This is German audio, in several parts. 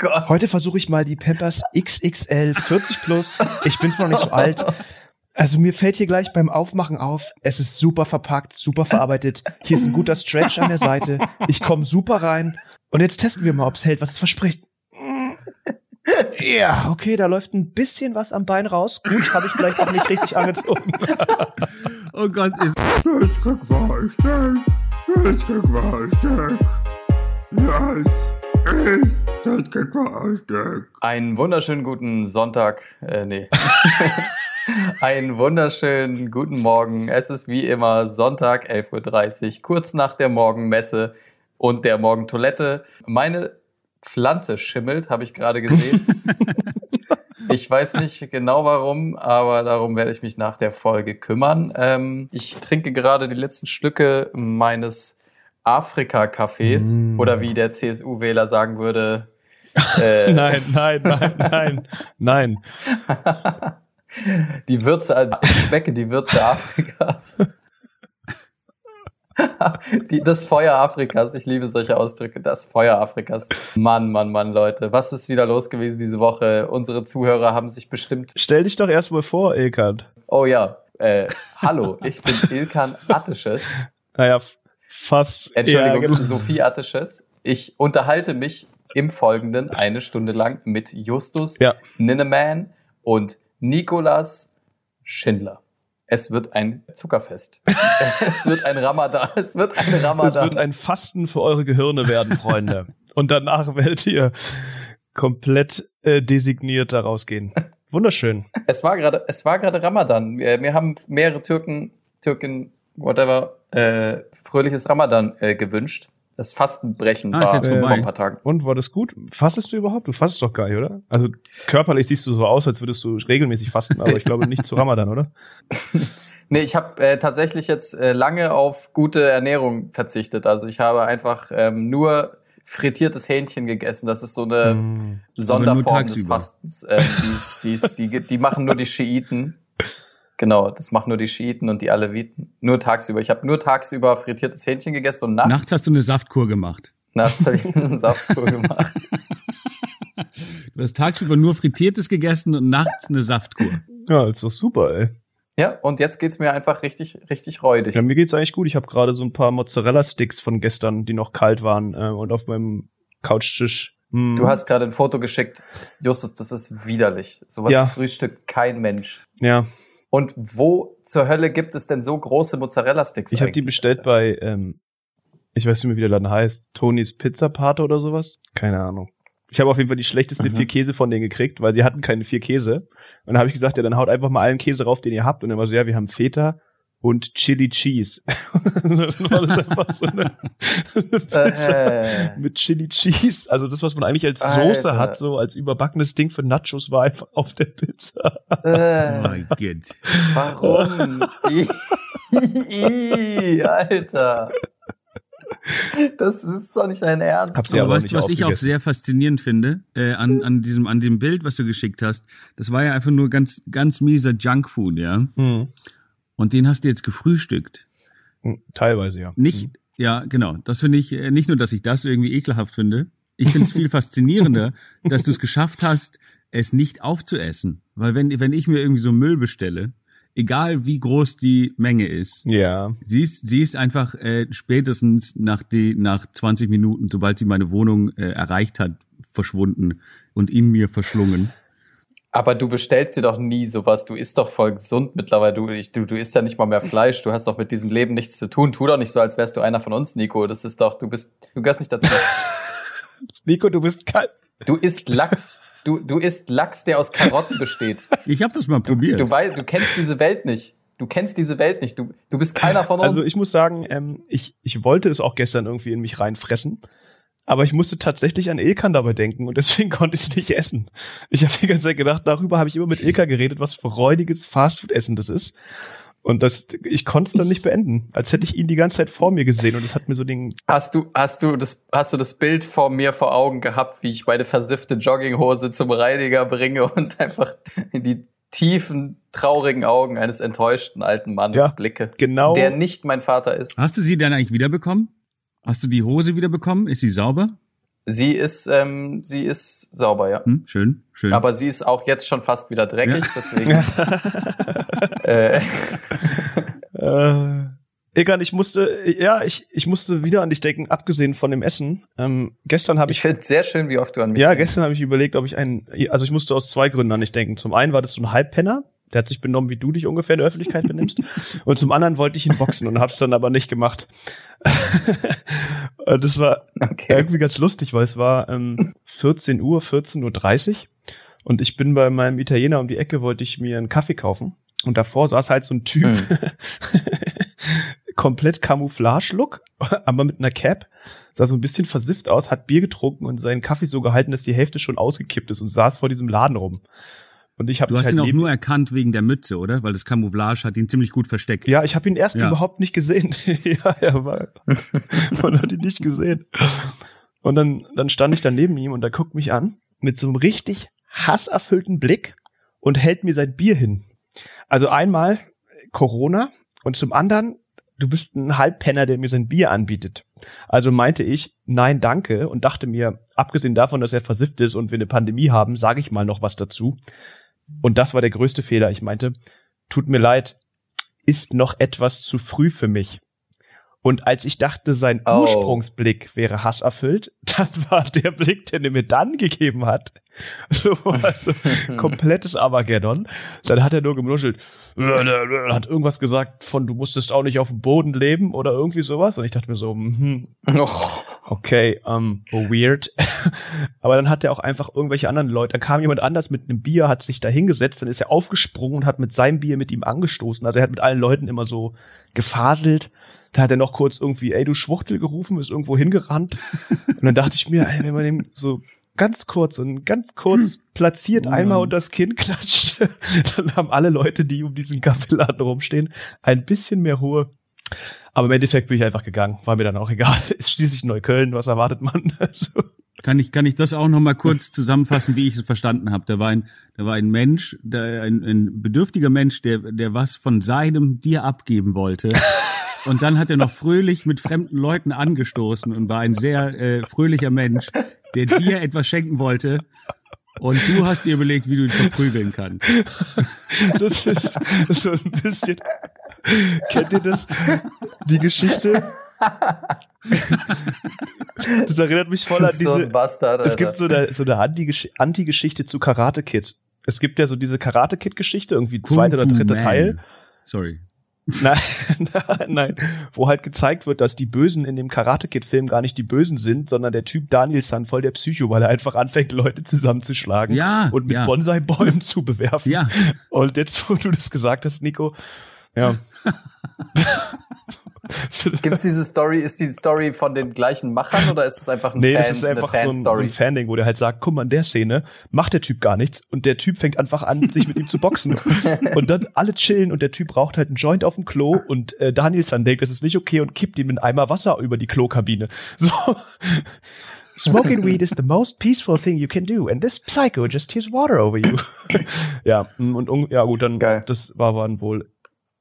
Gott. Heute versuche ich mal die Pampers XXL 40 plus. Ich bin zwar noch nicht so alt. Also mir fällt hier gleich beim Aufmachen auf, es ist super verpackt, super verarbeitet. Hier ist ein guter Stretch an der Seite. Ich komme super rein. Und jetzt testen wir mal, ob es hält, was es verspricht. Ja, okay, da läuft ein bisschen was am Bein raus. Gut, habe ich vielleicht auch nicht richtig angezogen. oh Gott, ist Das Kackwahlsteck, das Kackwahlsteck, das das Kackwahlsteck. Einen wunderschönen guten Sonntag. Äh, nee. Einen wunderschönen guten Morgen. Es ist wie immer Sonntag, 11.30 Uhr, kurz nach der Morgenmesse und der Morgentoilette. Meine Pflanze schimmelt, habe ich gerade gesehen. ich weiß nicht genau warum, aber darum werde ich mich nach der Folge kümmern. Ähm, ich trinke gerade die letzten Stücke meines Afrika-Cafés Mm. oder wie der CSU-Wähler sagen würde. Äh, nein, nein, nein, nein, nein. Die Würze, ich schmecke die Würze Afrikas. Die, das Feuer Afrikas, ich liebe solche Ausdrücke, das Feuer Afrikas. Mann, Mann, Mann, Leute, was ist wieder los gewesen diese Woche? Unsere Zuhörer haben sich bestimmt, Stell dich doch erstmal vor, Ilkan. oh ja, äh, hallo, ich bin Ilkan Attisches, Naja, fast. Entschuldigung, Ja, genau. Sophie Attisches. Ich unterhalte mich im Folgenden eine Stunde lang mit Justus Ja. Ninneman und Nikolas Schindler. Es wird ein Zuckerfest. es wird ein Ramadan. Es wird ein Ramadan. wird ein Fasten für eure Gehirne werden, Freunde. Und danach werdet ihr komplett äh, designiert da rausgehen. Wunderschön. es war gerade, es war gerade Ramadan. Wir, mir haben mehrere Türken, Türken, whatever, äh, fröhliches Ramadan äh, gewünscht. Das Fastenbrechen Ah, war jetzt vor ein paar Tagen. Und war das gut? Fastest du überhaupt? Du fastest doch gar nicht, oder? Also körperlich siehst du so aus, als würdest du regelmäßig fasten, aber ich glaube nicht zu Ramadan, oder? Nee, ich habe äh, tatsächlich jetzt äh, lange auf gute Ernährung verzichtet. Also ich habe einfach ähm, nur frittiertes Hähnchen gegessen. Das ist so eine Mm. Sonderform des. Fastens. Ähm, die's, die's, die, die machen nur die Schiiten. Genau, das machen nur die Schiiten und die Aleviten. Nur tagsüber. Ich habe nur tagsüber frittiertes Hähnchen gegessen und nachts, Nachts hast du eine Saftkur gemacht. nachts habe ich einen Saftkur gemacht. Du hast tagsüber nur Frittiertes gegessen und nachts eine Saftkur. Ja, ist doch super, ey. Ja, und jetzt geht's mir einfach richtig, richtig räudig. Ja, mir geht's eigentlich gut. Ich habe gerade so ein paar Mozzarella-Sticks von gestern, die noch kalt waren äh, und auf meinem Couchtisch. Mm. Du hast gerade ein Foto geschickt. Justus, das ist widerlich. Sowas Ja. frühstückt kein Mensch. Ja, Und wo zur Hölle gibt es denn so große Mozzarella-Sticks? ich habe die bestellt Alter? bei, ähm, ich weiß nicht mehr, wie der Laden heißt, Tonys Pizzapate oder sowas. Keine Ahnung. Ich habe auf jeden Fall die schlechteste Mhm. vier Käse von denen gekriegt, weil sie hatten keine vier Käse. Und dann habe ich gesagt, ja, dann haut einfach mal allen Käse rauf, den ihr habt. Und dann war so, ja, wir haben Feta und Chili Cheese. das war das einfach so eine, eine Pizza Äh. mit Chili Cheese. Also das, was man eigentlich als Alter. Soße hat, so als überbackenes Ding für Nachos, war einfach auf der Pizza. Äh, My God. warum? Ih, Alter. Das ist doch nicht dein Ernst. Habt Aber weißt du, was ich auch sehr faszinierend finde äh, an, an diesem an dem Bild, was du geschickt hast? Das war ja einfach nur ganz ganz mieser Junkfood, ja. Hm. Und den hast du jetzt gefrühstückt. Hm, Teilweise, ja. Nicht, ja, genau. Das finde ich äh, nicht nur, dass ich das irgendwie ekelhaft finde. Ich finde es viel faszinierender, dass du es geschafft hast, es nicht aufzuessen. Weil wenn wenn ich mir irgendwie so Müll bestelle, egal wie groß die Menge ist, Ja. Sie ist, sie ist einfach äh, spätestens nach, die, nach 20 Minuten, sobald sie meine Wohnung äh, erreicht hat, verschwunden und in mir verschlungen. Aber du bestellst dir doch nie sowas. Du isst doch voll gesund mittlerweile. Du, ich, du, du isst ja nicht mal mehr Fleisch. Du hast doch mit diesem Leben nichts zu tun. Tu doch nicht so, als wärst du einer von uns, Nico. Das ist doch, du bist, du gehörst nicht dazu. Nico, du bist kalt. Du isst Lachs. Du, du isst Lachs, der aus Karotten besteht. Ich habe das mal probiert. Du weißt, du kennst diese Welt nicht. Du kennst diese Welt nicht. Du, du bist keiner von uns. Also ich muss sagen, ähm, ich, ich wollte es auch gestern irgendwie in mich reinfressen. Aber ich musste tatsächlich an Ilkan dabei denken und deswegen konnte ich es nicht essen. Ich habe die ganze Zeit gedacht, darüber habe ich immer mit Ilka geredet, was für räudiges Fastfood-Essen das ist. Und das, ich konnte es dann nicht beenden, als hätte ich ihn die ganze Zeit vor mir gesehen und es hat mir so den, Hast du, hast du das, hast du das Bild vor mir vor Augen gehabt, wie ich meine versiffte Jogginghose zum Reiniger bringe und einfach in die tiefen, traurigen Augen eines enttäuschten alten Mannes Ja, blicke, genau, der nicht mein Vater ist. Hast du sie dann eigentlich wiederbekommen? Hast du die Hose wiederbekommen? Ist sie sauber? Sie ist, ähm, sie ist sauber, ja. Hm, schön, schön. Aber sie ist auch jetzt schon fast wieder dreckig, deswegen. äh, Äh, Egan, ich musste, ja, ich, ich musste wieder an dich denken, abgesehen von dem Essen. Ähm, gestern habe ich ich, finde es sehr schön, wie oft du an mich ja, denkst. gestern habe ich überlegt, ob ich einen, also ich musste aus zwei Gründen an dich denken. Zum einen war das so ein Halbpenner, der hat sich benommen, wie du dich ungefähr in der Öffentlichkeit benimmst. und zum anderen wollte ich ihn boxen und hab's dann aber nicht gemacht. Und das war Okay. irgendwie ganz lustig, weil es war ähm, 14 Uhr, 14.30 Uhr und ich bin bei meinem Italiener um die Ecke, wollte ich mir einen Kaffee kaufen und davor saß halt so ein Typ, Hm. komplett Camouflage-Look, aber mit einer Cap, sah so ein bisschen versifft aus, hat Bier getrunken und seinen Kaffee so gehalten, dass die Hälfte schon ausgekippt ist und saß vor diesem Laden rum. Und ich habe du hast halt ihn auch nur erkannt wegen der Mütze, oder? Weil das Camouflage hat ihn ziemlich gut versteckt. Ja, ich habe ihn erst Ja. überhaupt nicht gesehen. ja, er war. Man hat ihn nicht gesehen. Und dann, dann stand ich da neben ihm und er guckt mich an mit so einem richtig hasserfüllten Blick und hält mir sein Bier hin. Also einmal Corona und zum anderen, du bist ein Halbpenner, der mir sein Bier anbietet. Also meinte ich, nein, danke und dachte mir, abgesehen davon, dass er versifft ist und wir eine Pandemie haben, sage ich mal noch was dazu. Und das war der größte Fehler. Ich meinte, tut mir leid, ist noch etwas zu früh für mich. Und als ich dachte, sein Oh. Ursprungsblick wäre hasserfüllt, dann war der Blick, den er mir dann gegeben hat, so, also, komplettes Armageddon. Dann hat er nur gemnuschelt, hat irgendwas gesagt von, du musstest auch nicht auf dem Boden leben oder irgendwie sowas. Und ich dachte mir so, mhm, Oh, okay, ähm, weird. Aber dann hat er auch einfach irgendwelche anderen Leute, da kam jemand anders mit einem Bier, hat sich da hingesetzt, dann ist er aufgesprungen und hat mit seinem Bier mit ihm angestoßen. Also er hat mit allen Leuten immer so gefaselt. Da hat er noch kurz irgendwie, ey, du Schwuchtel gerufen, ist irgendwo hingerannt. Und dann dachte ich mir, ey, wenn man dem so ganz kurz und ganz kurz platziert Oh einmal unter das Kinn klatscht, dann haben alle Leute, die um diesen Kaffeeladen rumstehen, ein bisschen mehr Ruhe. Aber im Endeffekt bin ich einfach gegangen. War mir dann auch egal. Ist schließlich Neukölln. Was erwartet man? Also, Kann ich, kann ich das auch noch mal kurz zusammenfassen, wie ich es verstanden habe? Da war ein, da war ein Mensch, der, ein, ein bedürftiger Mensch, der, der was von seinem dir abgeben wollte. Und dann hat er noch fröhlich mit fremden Leuten angestoßen und war ein sehr äh, fröhlicher Mensch, der dir etwas schenken wollte. Und du hast dir überlegt, wie du ihn verprügeln kannst. das ist so ein bisschen. Kennt ihr das? Die Geschichte. Das erinnert mich voll an das ist so diese. ein Bastard, Alter. Es gibt so eine, so eine Anti-Gesch- Anti-Geschichte zu Karate Kid. Es gibt ja so diese Karate Kid-Geschichte, irgendwie zweiter oder dritter. Teil. Sorry. Nein, nein, nein. Wo halt gezeigt wird, dass die Bösen in dem Karate Kid-Film gar nicht die Bösen sind, sondern der Typ Daniel San voll der Psycho, weil er einfach anfängt, Leute zusammenzuschlagen Ja, und mit ja. Bonsai-Bäumen zu bewerfen. Ja, Und jetzt, wo du das gesagt hast, Nico, ja. Gibt's diese Story, ist die Story von den gleichen Machern oder ist es einfach ein nee, Fan, das ist einfach so eine ein, so ein Fan-Story? Fan-Ding, wo der halt sagt, guck mal, in der Szene macht der Typ gar nichts und der Typ fängt einfach an, sich mit ihm zu boxen. Und dann alle chillen und der Typ raucht halt einen Joint auf dem Klo und äh, Daniel San denkt, das ist nicht okay und kippt ihm einen Eimer Wasser über die Klokabine. So. Smoking weed is the most peaceful thing you can do, and this psycho just tears water over you. ja, und, und ja gut, dann Geil. das war dann wohl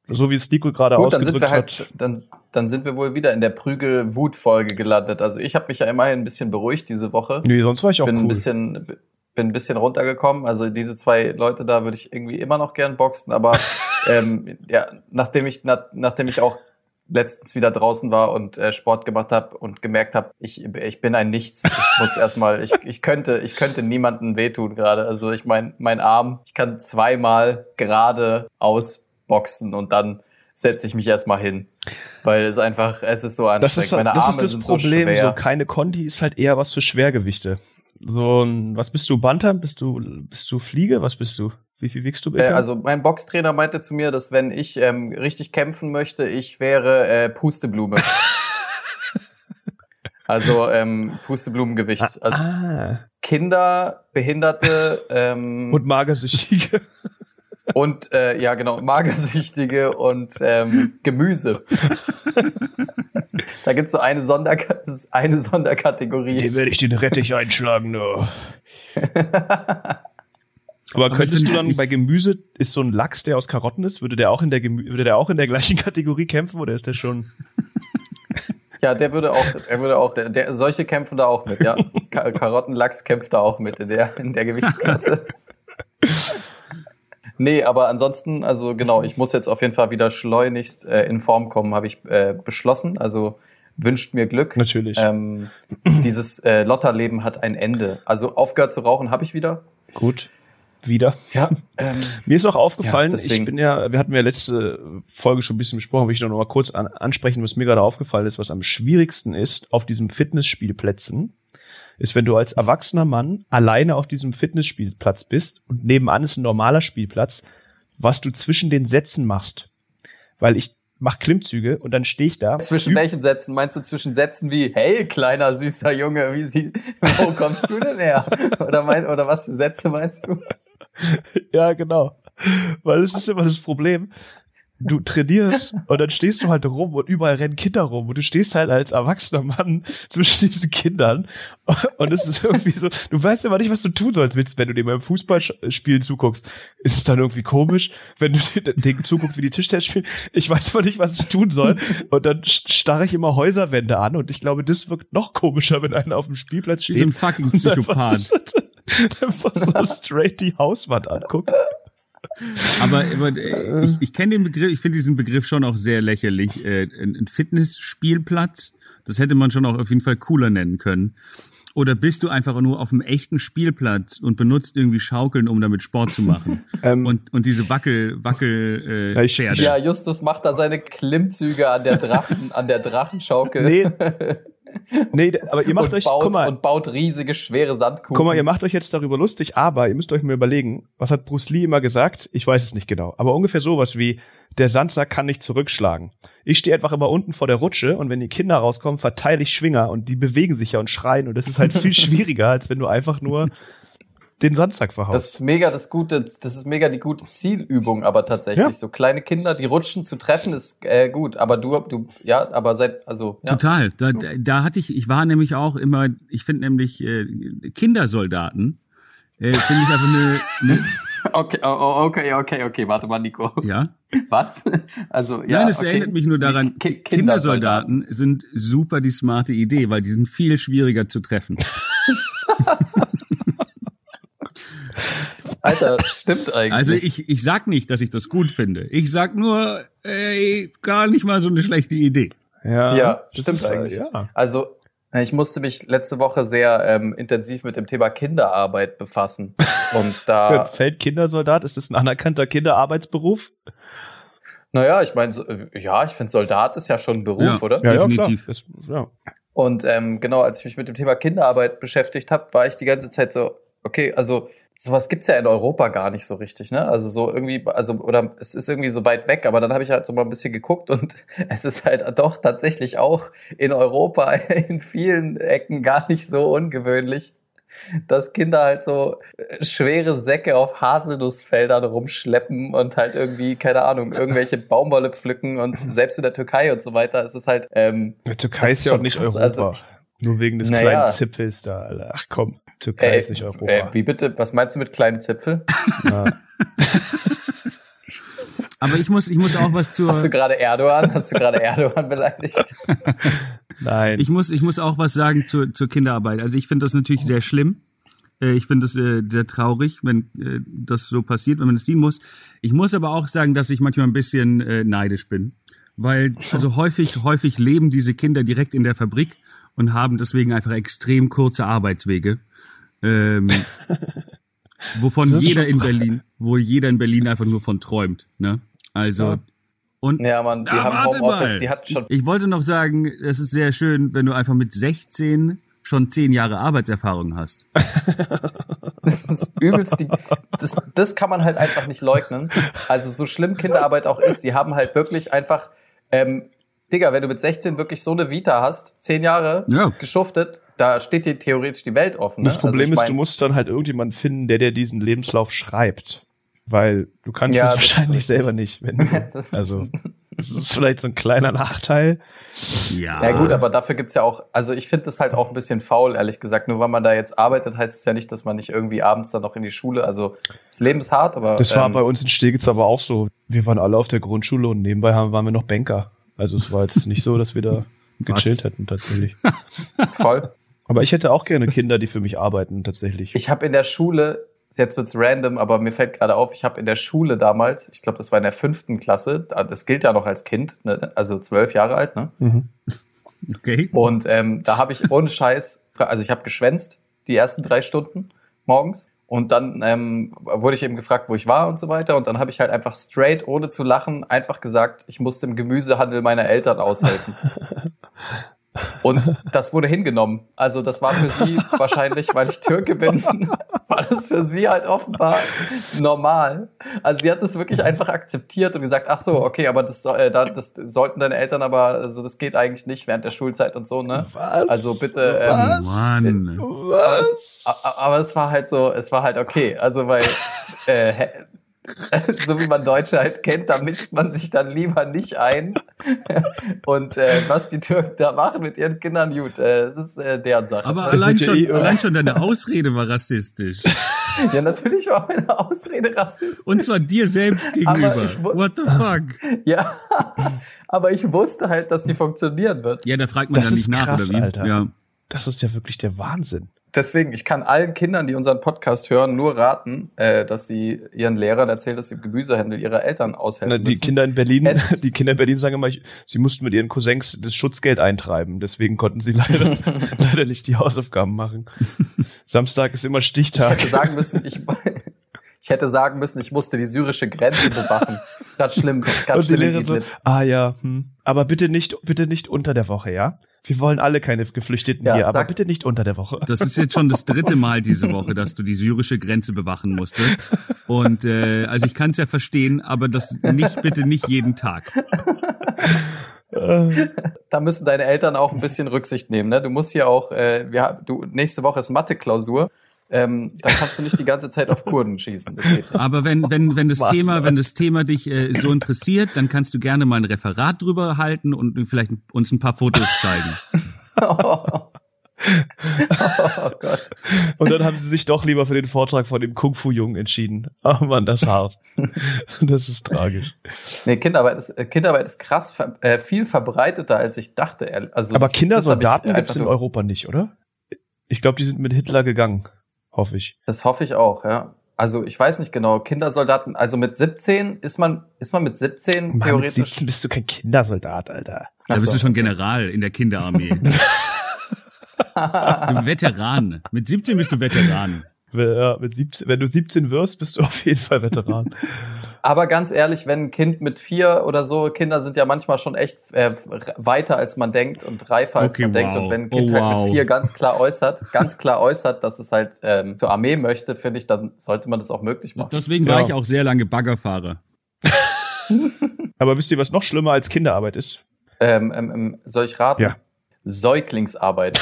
so wie es Nico gerade Gut, dann sind wir hat. halt, dann, dann sind wir wohl wieder in der Prügel-Wut-Folge gelandet. Also ich habe mich ja immerhin ein bisschen beruhigt diese Woche. Nee, sonst war ich auch bin cool. ein bisschen, bin ein bisschen runtergekommen. Also diese zwei Leute da würde ich irgendwie immer noch gern boxen, aber ähm, ja, nachdem ich, na, nachdem ich auch letztens wieder draußen war und äh, Sport gemacht habe und gemerkt habe, ich, ich bin ein Nichts. Ich muss erstmal, ich, ich könnte, ich könnte niemandem wehtun gerade. Also ich mein, mein Arm, ich kann zweimal gerade ausboxen und dann setze ich mich erstmal hin. Weil es einfach, es ist so das anstrengend. ist, Meine das, Arme ist sind das Problem. so schwer. So keine Kondi ist halt eher was für Schwergewichte. So ein, was bist du, Bantam? Bist du, bist du Fliege? Was bist du? Wie viel wiegst du? Äh, Ilka? also mein Boxtrainer meinte zu mir, dass wenn ich ähm, richtig kämpfen möchte, ich wäre äh, Pusteblume. also ähm, Pusteblumengewicht. Also ah, Kinder, Behinderte ähm, und Magersüchtige. Und äh, ja genau Magersüchtige und ähm, Gemüse. da gibt's so eine, ist eine Sonderkategorie. Hier werde ich den Rettich einschlagen, nur. Aber könntest du dann bei Gemüse, ist so ein Lachs, der aus Karotten ist, würde der auch in der Gemü würde der auch in der gleichen Kategorie kämpfen oder ist der schon? Ja, der würde auch, er würde auch, der, der, solche kämpfen da auch mit, ja. Ka Karottenlachs kämpft da auch mit in der, in der Gewichtsklasse. Nee, aber ansonsten, also genau, ich muss jetzt auf jeden Fall wieder schleunigst äh, in Form kommen, habe ich äh, beschlossen. Also wünscht mir Glück. Natürlich. Ähm, dieses äh, Lotterleben hat ein Ende. Also aufgehört zu rauchen habe ich wieder. Gut. Wieder. Ja. Ähm, Mir ist auch aufgefallen, Ja, ich bin ja, wir hatten ja letzte Folge schon ein bisschen besprochen, will ich noch mal kurz an, ansprechen, was mir gerade aufgefallen ist, was am schwierigsten ist auf diesen Fitnessspielplätzen, ist, wenn du als erwachsener Mann alleine auf diesem Fitnessspielplatz bist und nebenan ist ein normaler Spielplatz, was du zwischen den Sätzen machst. Weil ich mach Klimmzüge und dann stehe ich da. zwischen welchen Sätzen? Meinst du zwischen Sätzen wie, hey, kleiner, süßer Junge, wie sie, wo kommst du denn her? Oder, mein, oder was für Sätze meinst du? Ja, genau. Weil es ist immer das Problem. Du trainierst und dann stehst du halt rum und überall rennen Kinder rum und du stehst halt als erwachsener Mann zwischen diesen Kindern und es ist irgendwie so, du weißt immer nicht, was du tun sollst, wenn du dir beim Fußballspielen zuguckst. Ist es dann irgendwie komisch, wenn du dir den zuguckst, wie die Tischtennis spielen? Ich weiß aber nicht, was ich tun soll und dann starre ich immer Häuserwände an und ich glaube, das wirkt noch komischer, wenn einer auf dem Spielplatz steht So ein fucking Psychopath. einfach so straight die Hauswand anguckt. Aber, aber äh, ich, ich kenne den Begriff, ich finde diesen Begriff schon auch sehr lächerlich. Äh, ein ein Fitnessspielplatz, das hätte man schon auch auf jeden Fall cooler nennen können. Oder bist du einfach nur auf einem echten Spielplatz und benutzt irgendwie Schaukeln, um damit Sport zu machen? Ähm, Und, und diese Wackel, Wackel, Ja, äh, ich- Pferde. Ja, Justus macht da seine Klimmzüge an der Drachen, an der Drachenschaukel. Nee, nee, aber ihr macht und euch, baut, mal, und baut riesige, schwere Sandkuchen. guck mal, ihr macht euch jetzt darüber lustig, aber ihr müsst euch mal überlegen, was hat Bruce Lee immer gesagt? Ich weiß es nicht genau, aber ungefähr sowas wie, der Sandsack kann nicht zurückschlagen. Ich stehe einfach immer unten vor der Rutsche und wenn die Kinder rauskommen, verteile ich Schwinger und die bewegen sich ja und schreien und das ist halt viel schwieriger, als wenn du einfach nur den Sandsack verhaust. Das ist mega das gute, das ist mega die gute Zielübung, aber tatsächlich Ja. so kleine Kinder, die rutschen zu treffen, ist äh, gut. Aber du, du, ja, aber seit, also ja. Total. Da, da- hatte ich, ich war nämlich auch immer, ich finde nämlich äh, Kindersoldaten, äh, finde ich einfach eine, eine Okay, oh, oh, okay, okay, okay. Warte mal, Nico. ja. Was? Also ja. Nein, es okay. erinnert mich nur daran, Ki- Kindersoldaten sind super die smarte Idee, weil die sind viel schwieriger zu treffen. Alter, stimmt eigentlich. Also ich, ich sag nicht, dass ich das gut finde. Ich sag nur, ey, gar nicht mal so eine schlechte Idee. ja, Ja, stimmt ist, äh, eigentlich. Ja. Also, ich musste mich letzte Woche sehr ähm, intensiv mit dem Thema Kinderarbeit befassen. Und da, Feldkindersoldat, ist das ein anerkannter Kinderarbeitsberuf? naja, ich meine, so, äh, ja, ich finde, Soldat ist ja schon ein Beruf, Ja. oder? Ja, Definitiv. Ja. Und ähm, genau, als ich mich mit dem Thema Kinderarbeit beschäftigt habe, war ich die ganze Zeit so, okay, also sowas gibt's ja in Europa gar nicht so richtig, ne? Also so irgendwie, also oder es ist irgendwie so weit weg, aber dann habe ich halt so mal ein bisschen geguckt und es ist halt doch tatsächlich auch in Europa in vielen Ecken gar nicht so ungewöhnlich, dass Kinder halt so äh, schwere Säcke auf Haselnussfeldern rumschleppen und halt irgendwie, keine Ahnung, irgendwelche Baumwolle pflücken und selbst in der Türkei und so weiter ist es halt, ähm, Die Türkei ist ja auch nicht krass, Europa. also Nur wegen des Naja. kleinen Zipfels da, Alter. Ach komm, Türkei Äh, ist nicht Europa. äh, wie bitte? Was meinst du mit kleinen Zipfel? Ja. Aber ich muss, ich muss auch was zur, Hast du gerade Erdogan? Hast du gerade Erdogan beleidigt? Nein. ich muss, ich muss auch was sagen zur, zur Kinderarbeit. Also ich finde das natürlich sehr schlimm. Äh, Ich finde das äh, sehr traurig, wenn äh, das so passiert, wenn man es dienen muss. Ich muss aber auch sagen, dass ich manchmal ein bisschen äh, neidisch bin. Weil, also häufig, häufig leben diese Kinder direkt in der Fabrik und haben deswegen einfach extrem kurze Arbeitswege. Ähm, wovon jeder in Berlin, wo jeder in Berlin einfach nur von träumt. Ne? Also, Ja. und Ja, Mann, die Ah, haben warte Homeoffice, mal. die hatten schon. ich wollte noch sagen, es ist sehr schön, wenn du einfach mit 16 schon 10 Jahre Arbeitserfahrung hast. Das ist übelst die, das, das kann man halt einfach nicht leugnen. Also so schlimm Kinderarbeit auch ist, die haben halt wirklich einfach, ähm, Digga, wenn du mit 16 wirklich so eine Vita hast, 10 Jahre Ja. geschuftet, da steht dir theoretisch die Welt offen. Ne? das Problem also ich ist, mein, du musst dann halt irgendjemanden finden, der dir diesen Lebenslauf schreibt. Weil du kannst Ja, es wahrscheinlich selber nicht. Wenn du, Das ist- also, das ist vielleicht so ein kleiner Nachteil. Ja. Ja gut, aber dafür gibt's ja auch, also ich finde das halt auch ein bisschen faul, ehrlich gesagt. Nur weil man da jetzt arbeitet, heißt es ja nicht, dass man nicht irgendwie abends dann noch in die Schule, also das Leben ist hart, aber Das war ähm, bei uns in Stegitz aber auch so. Wir waren alle auf der Grundschule und nebenbei haben, waren wir noch Banker. Also es war jetzt nicht so, dass wir da gechillt hätten tatsächlich. Voll. Aber ich hätte auch gerne Kinder, die für mich arbeiten tatsächlich. Ich habe in der Schule, jetzt wird's random, aber mir fällt gerade auf, ich habe in der Schule damals, ich glaube, das war in der fünften Klasse, das gilt ja noch als Kind, ne? also zwölf Jahre alt, ne? Mhm. Okay. Und ähm, da habe ich ohne Scheiß, also ich habe geschwänzt die ersten drei Stunden morgens. Und dann ähm, wurde ich eben gefragt, wo ich war und so weiter. Und dann habe ich halt einfach straight, ohne zu lachen, einfach gesagt, ich musste im Gemüsehandel meiner Eltern aushelfen. Und das wurde hingenommen. Also das war für sie wahrscheinlich, weil ich Türke bin, war das für sie halt offenbar normal. Also sie hat das wirklich einfach akzeptiert und gesagt, ach so, okay, aber das, äh, da- das sollten deine Eltern aber, also das geht eigentlich nicht während der Schulzeit und so, ne? Was? Also bitte, Oh ähm, Mann. aber es, aber es war halt so, es war halt okay. Also weil äh, so wie man Deutsche halt kennt, da mischt man sich dann lieber nicht ein. Und äh, was die Türken da machen mit ihren Kindern, gut, äh, es ist äh, deren Sache. Aber Das allein schon, eh- allein schon deine Ausrede war rassistisch. ja, natürlich war meine Ausrede rassistisch. Und zwar dir selbst gegenüber. What the fuck? Ja, aber ich wusste halt, dass sie funktionieren wird. Ja, da fragt man Das dann nicht nach, krass, oder wie? Alter. Ja. Das ist ja wirklich der Wahnsinn. Deswegen, ich kann allen Kindern, die unseren Podcast hören, nur raten, äh, dass sie ihren Lehrern erzählen, dass sie im Gemüsehändel ihrer Eltern aushelfen Na, die müssen. Kinder in Berlin, Es- die Kinder in Berlin sagen immer, ich- sie mussten mit ihren Cousins das Schutzgeld eintreiben. Deswegen konnten sie leider, leider nicht die Hausaufgaben machen. Samstag ist immer Ich Stichtag. hätte sagen müssen, ich, ich hätte sagen müssen, ich musste die syrische Grenze bewachen. Ganz schlimm, das ist ganz schlimm so, ah ja, hm. aber bitte nicht, bitte nicht unter der Woche, ja? Wir wollen alle keine Geflüchteten Ja, hier, aber sag- bitte nicht unter der Woche. Das ist jetzt schon das dritte Mal diese Woche, dass du die syrische Grenze bewachen musstest. Und äh, also ich kann es ja verstehen, aber das nicht bitte nicht jeden Tag. Da müssen deine Eltern auch ein bisschen Rücksicht nehmen. Ne? Du musst hier auch, äh, wir, haben- du, nächste Woche ist Mathe-Klausur. Ähm, da kannst du nicht die ganze Zeit auf Kurden schießen. Das geht nicht. Aber wenn wenn wenn das Was? Thema wenn das Thema dich äh, so interessiert, dann kannst du gerne mal ein Referat drüber halten und vielleicht uns ein paar Fotos zeigen. oh Gott. Und dann haben sie sich doch lieber für den Vortrag von dem Kung-Fu-Jungen entschieden. Oh Mann, das ist hart. Das ist tragisch. Nee, Kinderarbeit ist, äh, Kinderarbeit ist krass, äh, viel verbreiteter, als ich dachte. Also Aber das- Kindersoldaten gibt es einfach in Europa nicht, oder? Ich glaube, die sind mit Hitler gegangen. Hoffe ich. Das hoffe ich auch, ja. Also ich weiß nicht genau, Kindersoldaten, also mit 17 ist man, ist man mit 17 Mann, mit theoretisch. 17 bist du kein Kindersoldat, Alter. Da bist du schon. General in der Kinderarmee. Du Veteran. Mit 17 bist du Veteran. Ja, mit 17, wenn du 17 wirst, bist du auf jeden Fall Veteran. Aber ganz ehrlich, wenn ein Kind mit vier oder so, Kinder sind ja manchmal schon echt äh, weiter als man denkt und reifer als Okay, man denkt. wow. Und wenn ein Kind Oh, halt wow. mit vier ganz klar äußert, ganz klar äußert, dass es halt ähm, zur Armee möchte, finde ich, dann sollte man das auch möglich machen. Deswegen war Ja. ich auch sehr lange Baggerfahrer. Aber wisst ihr, was noch schlimmer als Kinderarbeit ist? Ähm, ähm, ähm, soll ich raten? Ja. Säuglingsarbeit.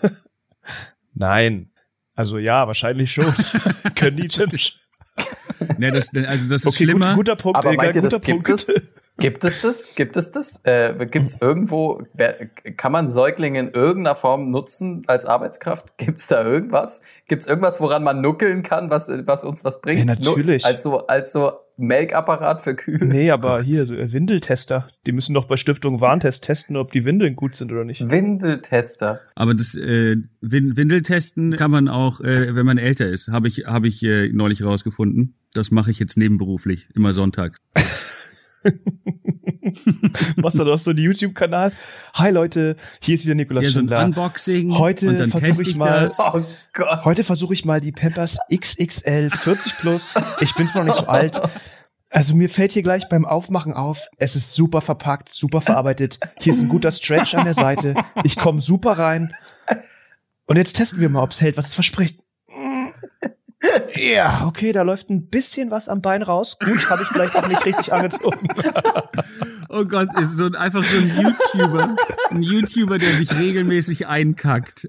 Nein. Also ja, wahrscheinlich schon. Können die schon. Ne, das, also das ist Okay, schlimmer. gut, guter Punkt. Aber Ilka, meint ihr, das gibt es? Gibt es das? Gibt es das? Äh, Gibt es irgendwo, wer, kann man Säuglinge in irgendeiner Form nutzen als Arbeitskraft? Gibt es da irgendwas? Gibt es irgendwas, woran man nuckeln kann, was, was uns was bringt? Ja, natürlich. Nu- Als so, als so Melkapparat für Kühe? Nee, aber Gott. hier, so, äh, Windeltester. Die müssen doch bei Stiftung Warntest testen, ob die Windeln gut sind oder nicht. Windeltester. Aber das äh, Win Windeltesten kann man auch, äh, wenn man älter ist. Habe ich, hab ich äh, neulich rausgefunden. Das mache ich jetzt nebenberuflich, immer Sonntag. Machst du doch so einen YouTube-Kanal? Hi Leute, hier ist wieder Nikolaus Ja, so ein Schindler. Unboxing Heute und dann teste ich ich mal- das. Oh Gott. Heute versuche ich mal die Pampers XXL 40 plus. Ich bin zwar noch nicht so alt. Also mir fällt hier gleich beim Aufmachen auf, es ist super verpackt, super verarbeitet. Hier ist ein guter Stretch an der Seite. Ich komme super rein. Und jetzt testen wir mal, ob es hält, was es verspricht. Ja, okay, da läuft ein bisschen was am Bein raus. Gut, habe ich vielleicht auch nicht richtig angezogen. Oh Gott, ist so ein, einfach so ein YouTuber, ein YouTuber, der sich regelmäßig einkackt.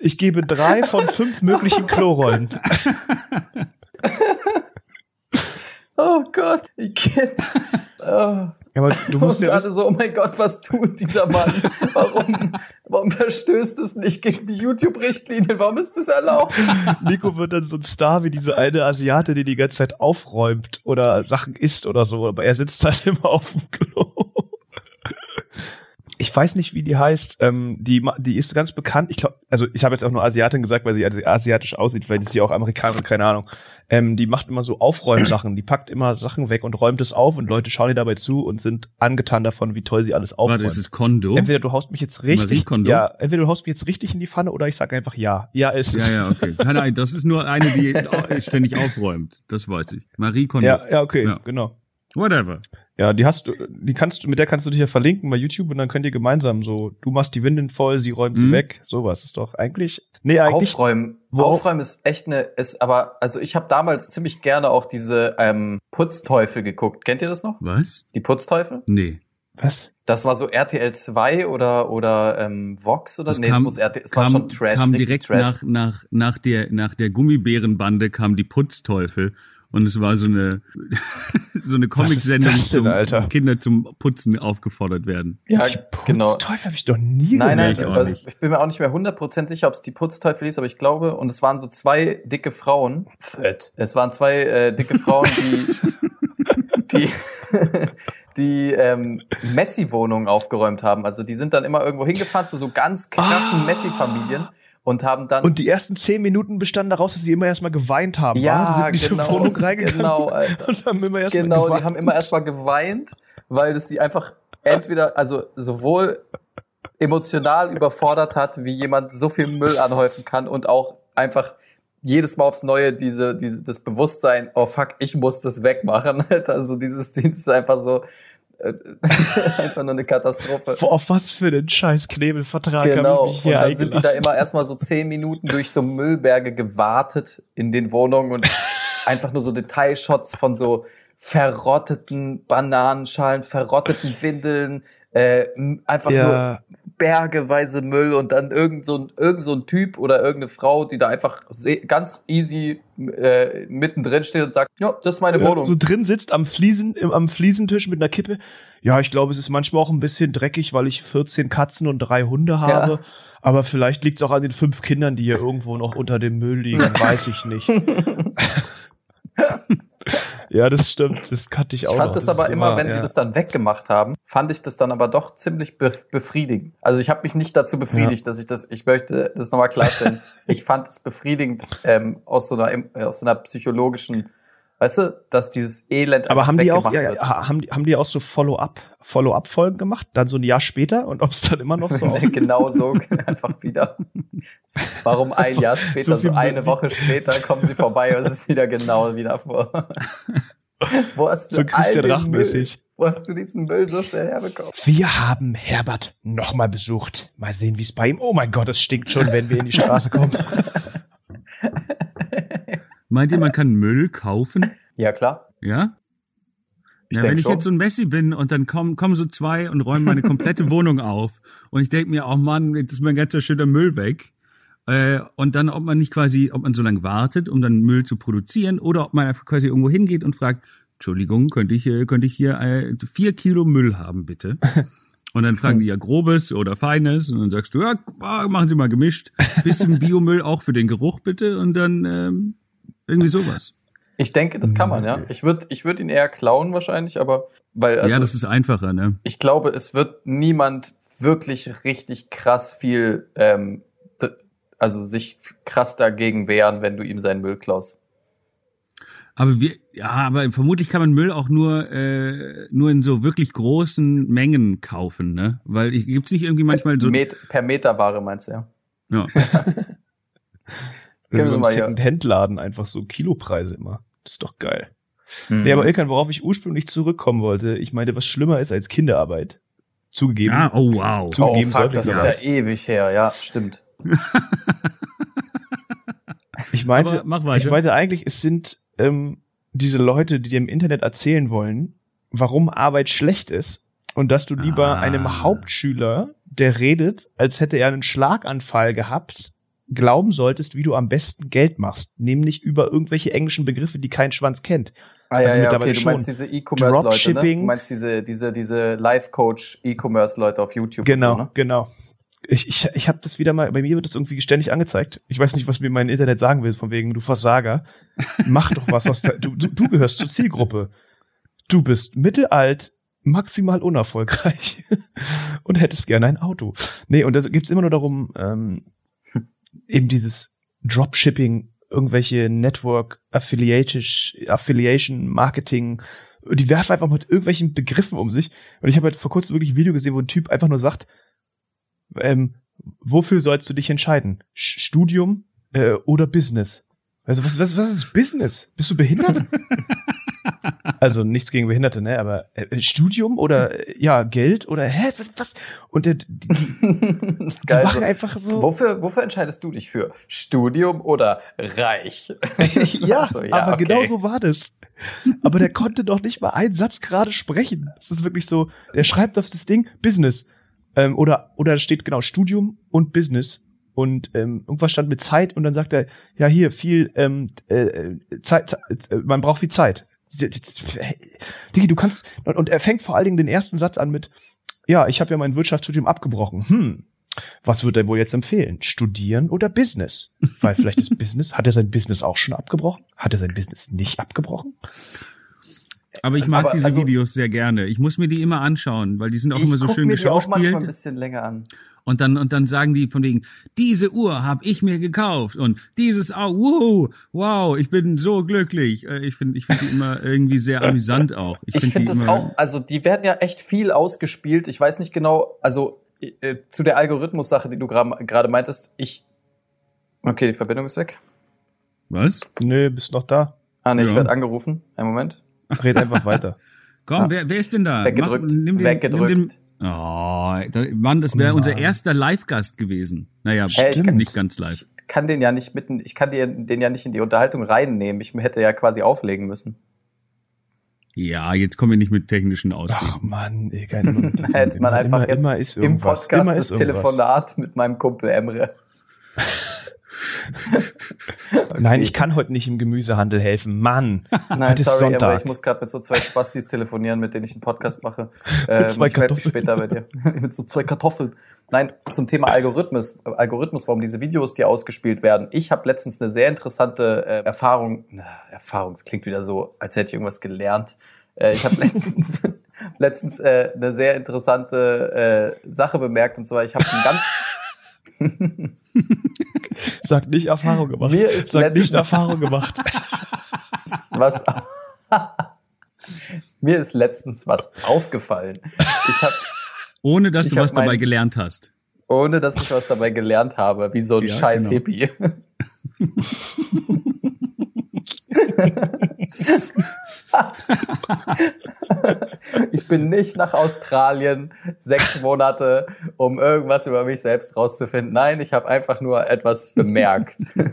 Ich gebe drei von fünf möglichen Klorollen. Oh Gott. Ich kenn- oh, Ja, aber du musst Und ja, alle so, oh mein Gott, was tut dieser Mann? Warum, warum verstößt es nicht gegen die YouTube-Richtlinien? Warum ist das erlaubt? Nico wird dann so ein Star wie diese eine Asiate, die die ganze Zeit aufräumt oder Sachen isst oder so, aber er sitzt halt immer auf dem Klo. Ich weiß nicht, wie die heißt. Ähm, die, die ist ganz bekannt. Ich glaube, also ich habe jetzt auch nur Asiatin gesagt, weil sie asi- asiatisch aussieht. Vielleicht ist sie auch Amerikanerin, keine Ahnung. Ähm, die macht immer so Aufräumsachen. Die packt immer Sachen weg und räumt es auf und Leute schauen ihr dabei zu und sind angetan davon, wie toll sie alles aufräumt. Warte, ist es Kondo? Entweder du haust mich jetzt richtig, ja, entweder du haust mich jetzt richtig in die Pfanne oder ich sag einfach ja. Ja, ist es. Ja, ja, okay. Nein, nein, das ist nur eine, die ständig aufräumt. Das weiß ich. Marie Kondo. Ja, ja, okay, Ja. genau. Whatever. Ja, die hast du, die kannst du, mit der kannst du dich ja verlinken bei YouTube und dann könnt ihr gemeinsam so, du machst die Windeln voll, sie räumt sie Mhm. weg, sowas ist doch eigentlich, nee, eigentlich, Aufräumen. Wo- Aufräumen ist echt eine, ist aber, also ich habe damals ziemlich gerne auch diese ähm, Putzteufel geguckt. Kennt ihr das noch? Was? Die Putzteufel? Nee. was? Das war so RTL 2 oder, oder ähm, Vox oder? Das nee, kam- es muss RTL, es war kam, schon Trash. kam direkt Trash. nach, nach, nach der, nach der Gummibärenbande kam die Putzteufel. Und es war so eine, so eine Comic-Sendung, zum Alter? Kinder zum Putzen aufgefordert werden. Ja, die genau. Putzteufel habe ich doch nie Nein, nein, ich auch also ich bin mir auch nicht mehr 100% sicher, ob es die Putzteufel hieß, aber ich glaube, und es waren so zwei dicke Frauen. Fett. Es waren zwei äh, dicke Frauen, die, die, die ähm, Messi-Wohnungen aufgeräumt haben. Also die sind dann immer irgendwo hingefahren zu so ganz krassen Ah. Messi-Familien und haben dann Und die ersten zehn Minuten bestanden daraus, dass sie immer erstmal geweint haben. Ja, genau, genau, Alter. und haben immer erstmal Genau, geweint. die haben immer erstmal geweint, weil das sie einfach entweder, also sowohl emotional überfordert hat, wie jemand so viel Müll anhäufen kann und auch einfach jedes Mal aufs Neue diese, diese, das Bewusstsein, oh fuck, ich muss das wegmachen. Also dieses Dienst ist einfach so, einfach nur eine Katastrophe. Auf was für einen scheiß Knebelvertrag Genau, habe ich mich und hier dann sind die da immer erstmal so zehn Minuten durch so Müllberge gewartet in den Wohnungen und einfach nur so Detailshots von so verrotteten Bananenschalen, verrotteten Windeln, äh, einfach nur ja, bergeweise Müll und dann irgend so ein, irgend so ein Typ oder irgendeine Frau, die da einfach ganz easy äh, mittendrin steht und sagt, ja, das ist meine Wohnung. so drin sitzt am Fliesen, im, am Fliesentisch mit einer Kippe. Ja, ich glaube, es ist manchmal auch ein bisschen dreckig, weil ich 14 Katzen und drei Hunde habe. Aber vielleicht liegt es auch an den fünf Kindern, die hier irgendwo noch unter dem Müll liegen, weiß ich nicht. ja, das stimmt, das kannte ich auch. Ich fand noch. das aber ist immer, wenn sie ja. das dann weggemacht haben, fand ich das dann aber doch ziemlich be befriedigend. Also ich habe mich nicht dazu befriedigt, dass ich das, ich möchte das nochmal klarstellen. ich fand es befriedigend ähm, aus so einer äh, aus so einer psychologischen, weißt du, dass dieses Elend Aber haben die auch, weggemacht ja, wird. ja, haben die, haben die auch so Follow-up, Follow-up-Folgen gemacht? Dann so ein Jahr später und ob es dann immer noch so aussieht? genau so einfach wieder. Warum ein Jahr später, So so, wie- eine Woche später kommen sie vorbei und es ist wieder genau wieder vor. Wo hast du so all Christian den Rach-mäßig. Müll? Wo hast du diesen Müll so schnell herbekommen? Wir haben Herbert nochmal besucht. Mal sehen, wie es bei ihm. Oh mein Gott, es stinkt schon, wenn wir in die Straße kommen. Meint ihr, man kann Müll kaufen? Ja, klar. Ja? Ich ja, wenn ich schon. jetzt so ein Messi bin und dann kommen, kommen so zwei und räumen meine komplette Wohnung auf und ich denke mir, oh Mann, jetzt ist mein ganzer schöner Müll weg. Äh, und dann, ob man nicht quasi, ob man so lange wartet, um dann Müll zu produzieren, oder ob man einfach quasi irgendwo hingeht und fragt, Entschuldigung, könnte ich, könnte ich hier äh, vier Kilo Müll haben, bitte? Und dann fragen die ja grobes oder feines und dann sagst du, ja, ah, machen Sie mal gemischt. Bisschen Biomüll auch für den Geruch bitte und dann ähm, irgendwie sowas. Ich denke, das kann man, ja. Ich würde ich würd ihn eher klauen wahrscheinlich, aber weil also ja, das ist einfacher, ne? ich glaube, es wird niemand wirklich richtig krass viel, ähm, also sich krass dagegen wehren, wenn du ihm seinen Müll klaust. Aber wir, ja, aber vermutlich kann man Müll auch nur äh, nur in so wirklich großen Mengen kaufen, ne? Weil ich, gibt's nicht irgendwie manchmal so Met per Meterware meinst du, ja? ja. Mir so mal hier. Second-Hand-Laden einfach so Kilopreise immer. Das ist doch geil. Mhm. Nee, aber Ilkan, worauf ich ursprünglich zurückkommen wollte, ich meine, was schlimmer ist als Kinderarbeit. Zugegeben. Ah, oh wow. Zu- oh zugegeben fuck, das ist ja ewig her, ja, stimmt. Ich meinte, Aber mach weiter. ich meinte eigentlich, es sind ähm, diese Leute, die dir im Internet erzählen wollen, warum Arbeit schlecht ist und dass du lieber Ah. einem Hauptschüler, der redet, als hätte er einen Schlaganfall gehabt, glauben solltest, wie du am besten Geld machst, nämlich über irgendwelche englischen Begriffe, die kein Schwanz kennt. Ah ja, Also ja, okay, du meinst diese E-Commerce-Leute, ne? Du meinst diese, diese, diese Life-Coach-E-Commerce-Leute auf YouTube Genau, und so, ne? genau. Ich, ich, ich habe das wieder mal, bei mir wird das irgendwie ständig angezeigt. Ich weiß nicht, was mir mein Internet sagen will, von wegen, du Versager. Mach doch was aus du, du, du gehörst zur Zielgruppe. Du bist mittelalt, maximal unerfolgreich und hättest gerne ein Auto. Nee, und da gibt's immer nur darum, ähm, eben dieses Dropshipping, irgendwelche Network Affiliation, Marketing, die werfen einfach mit irgendwelchen Begriffen um sich. Und ich habe halt vor kurzem wirklich ein Video gesehen, wo ein Typ einfach nur sagt, ähm, wofür sollst du dich entscheiden? Sch- Studium äh, oder Business? Also was, was, was ist Business? Bist du behindert? also nichts gegen Behinderte, ne? Aber äh, Studium oder äh, ja Geld oder hä? Was, was? Und der, die, die, das ist die geil. machen So. einfach so. Wofür, wofür entscheidest du dich für? Studium oder reich? ja, So, aber okay. genau so war das. Aber der konnte doch nicht mal einen Satz gerade sprechen. Es ist wirklich so, der schreibt auf das Ding Business. Ähm, oder, oder da steht genau Studium und Business. Und ähm, irgendwas stand mit Zeit und dann sagt er, ja hier, viel ähm, äh, Zeit, Zeit, äh, man braucht viel Zeit. Digi, du kannst, und, er fängt vor allen Dingen den ersten Satz an mit, ja, ich habe ja mein Wirtschaftsstudium abgebrochen. Hm, was würde er wohl jetzt empfehlen? Studieren oder Business? Weil vielleicht ist Business, hat er sein Business auch schon abgebrochen? Hat er sein Business nicht abgebrochen? Aber ich mag Aber, diese also- Videos sehr gerne. Ich muss mir die immer anschauen, weil die sind auch immer so guck schön mir die auch manchmal ein geschauspielt. bisschen länger an. Und dann, und dann sagen die von wegen, diese Uhr habe ich mir gekauft und dieses, oh, wow, wow, ich bin so glücklich. Äh, Ich finde, ich finde die immer irgendwie sehr amüsant auch. Ich find finde die das immer- auch, also die werden ja echt viel ausgespielt. Ich weiß nicht genau, also äh, zu der Algorithmus-Sache, die du gerade meintest, ich. Okay, die Verbindung ist weg. Was? Nö, bist noch da. Ah, nee, ich Ja. werde angerufen. Einen Moment. Red einfach weiter. Komm, Ah. wer, wer ist denn da? Weggedrückt. Mach- nimm den, Weggedrückt. Nimm den, oh, da, Mann, das wäre Mann. unser erster Live-Gast gewesen. Naja, Hey, ich stimmt, kann- nicht ganz live. Ich kann den ja nicht mitten, ich kann den, den ja nicht in die Unterhaltung reinnehmen. Ich hätte ja quasi auflegen müssen. Ja, jetzt kommen wir nicht mit technischen Ach Ausreden. Mann, diesem- Hätte man einfach immer, jetzt immer ist im. Podcast immer das irgendwas. Telefonat mit meinem Kumpel Emre. Nein, ich kann heute nicht im Gemüsehandel helfen. Mann. Nein, sorry. Emre, ich muss gerade mit so zwei Spastis telefonieren, mit denen ich einen Podcast mache. Ähm, zwei ich melde mich später bei dir. mit so zwei Kartoffeln. Nein, zum Thema Algorithmus, Algorithmus, warum diese Videos, die ausgespielt werden. Ich habe letztens eine sehr interessante äh, Erfahrung, na, Erfahrung, es klingt wieder so, als hätte ich irgendwas gelernt. Äh, ich habe letztens, letztens äh, eine sehr interessante äh, Sache bemerkt, und zwar, ich habe ein ganz, Sag nicht Erfahrung gemacht. Mir ist Sag nicht letztens- Erfahrung gemacht. was, mir ist letztens was aufgefallen. Ich habe Ohne dass Ich du hab was dabei mein- gelernt hast. ohne dass ich was dabei gelernt habe, wie so ein Ja, scheiß genau. Hippie. ich bin nicht nach Australien sechs Monate, um irgendwas über mich selbst rauszufinden. Nein, ich habe einfach nur etwas bemerkt.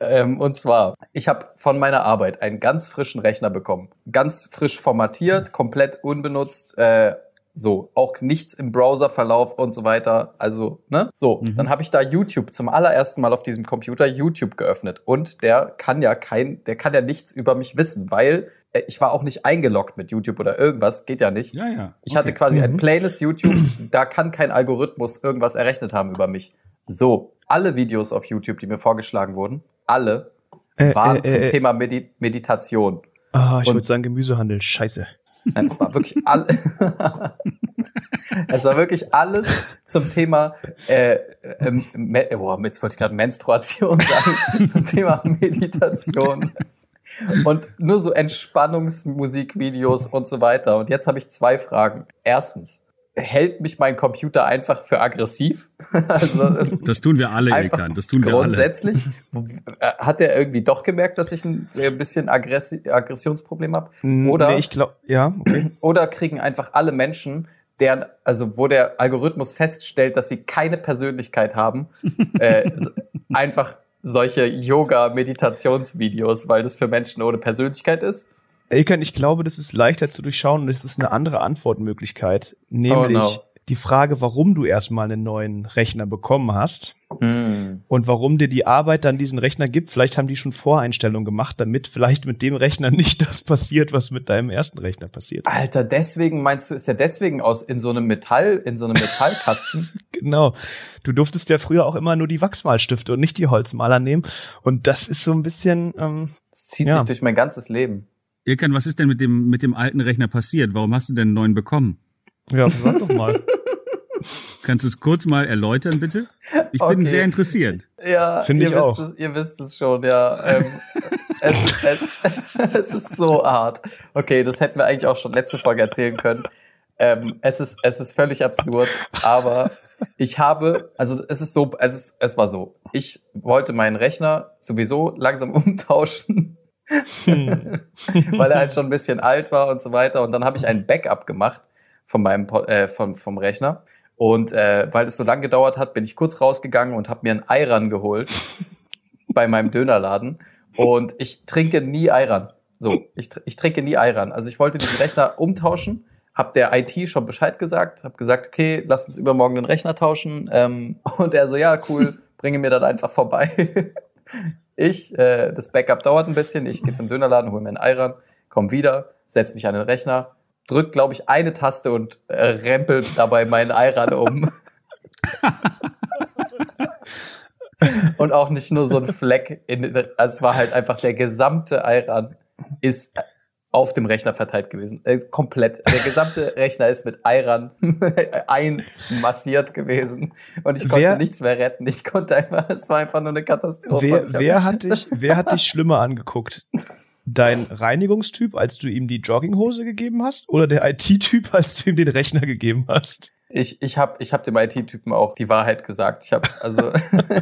ähm, und zwar, ich habe von meiner Arbeit einen ganz frischen Rechner bekommen. Ganz frisch formatiert, komplett unbenutzt. Äh, so, auch nichts im Browserverlauf und so weiter. Also, ne? So, Mhm. dann habe ich da YouTube zum allerersten Mal auf diesem Computer YouTube geöffnet. Und der kann ja kein, der kann ja nichts über mich wissen, weil äh, ich war auch nicht eingeloggt mit YouTube oder irgendwas, geht ja nicht. Ja, ja. Ich hatte quasi ein plaines YouTube, da kann kein Algorithmus irgendwas errechnet haben über mich. So, alle Videos auf YouTube, die mir vorgeschlagen wurden, alle Äh, waren äh, zum äh, Thema Medi Meditation. Ah, ich würde sagen Gemüsehandel. Scheiße. Nein, es war wirklich all Es war wirklich alles zum Thema äh, Me oh, jetzt wollte ich gerade Menstruation sagen, zum Thema Meditation. Und nur so Entspannungsmusikvideos und so weiter. Und jetzt habe ich zwei Fragen. Erstens, hält mich mein Computer einfach für aggressiv? also, Das tun wir alle, Ilkan. Das tun wir alle. Grundsätzlich äh, hat er irgendwie doch gemerkt, dass ich ein äh, bisschen Aggressi Aggressionsproblem habe. Oder, Nee, ich glaube, ja, okay. oder kriegen einfach alle Menschen, deren, also wo der Algorithmus feststellt, dass sie keine Persönlichkeit haben, äh, einfach solche Yoga-Meditationsvideos, weil das für Menschen ohne Persönlichkeit ist. Elkan, ich glaube, das ist leichter zu durchschauen und es ist eine andere Antwortmöglichkeit, nämlich Oh, no. die Frage, warum du erstmal einen neuen Rechner bekommen hast Hm. und warum dir die Arbeit dann diesen Rechner gibt. Vielleicht haben die schon Voreinstellungen gemacht, damit vielleicht mit dem Rechner nicht das passiert, was mit deinem ersten Rechner passiert. ist. Alter, deswegen meinst du, ist ja deswegen aus in so einem Metall, in so einem Metallkasten? Genau. Du durftest ja früher auch immer nur die Wachsmalstifte und nicht die Holzmaler nehmen. Und das ist so ein bisschen, ähm, Das zieht Ja. sich durch mein ganzes Leben. Irkan, was ist denn mit dem, mit dem alten Rechner passiert? Warum hast du denn einen neuen bekommen? ja, sag doch mal. Kannst du es kurz mal erläutern, bitte? Ich bin Okay. sehr interessiert. Ja, Finde ihr ich wisst auch. Es, ihr wisst es schon, ja. Ähm, es, es, es ist so hart. Okay, das hätten wir eigentlich auch schon letzte Folge erzählen können. Ähm, es ist, es ist völlig absurd, aber ich habe, also es ist so, es ist, es war so. Ich wollte meinen Rechner sowieso langsam umtauschen. Weil er halt schon ein bisschen alt war und so weiter. Und dann habe ich ein Backup gemacht von meinem äh, vom, vom Rechner. Und äh, weil es so lang gedauert hat, bin ich kurz rausgegangen und habe mir ein Ayran geholt bei meinem Dönerladen. Und ich trinke nie Ayran. So, ich, ich trinke nie Ayran. Also ich wollte diesen Rechner umtauschen, habe der IT schon Bescheid gesagt, habe gesagt, okay, lass uns übermorgen den Rechner tauschen. Ähm, und er so, ja, cool, bringe mir dann einfach vorbei. Ich, äh, das Backup dauert ein bisschen, ich gehe zum Dönerladen, hole mir einen Ayran, komm wieder, setz mich an den Rechner, drück, glaube ich, eine Taste und äh, rempel dabei meinen Ayran um. und auch nicht nur so ein Fleck, in, also es war halt einfach der gesamte Ayran ist auf dem Rechner verteilt gewesen. Er ist komplett. Der gesamte Rechner ist mit Ayran einmassiert gewesen. Und ich konnte Wer- nichts mehr retten. Ich konnte einfach, es war einfach nur eine Katastrophe. wer, hab- wer, hat dich, wer hat dich schlimmer angeguckt? Dein Reinigungstyp, als du ihm die Jogginghose gegeben hast? Oder der IT-Typ, als du ihm den Rechner gegeben hast? Ich, ich habe ich hab dem IT-Typen auch die Wahrheit gesagt. Ich habe also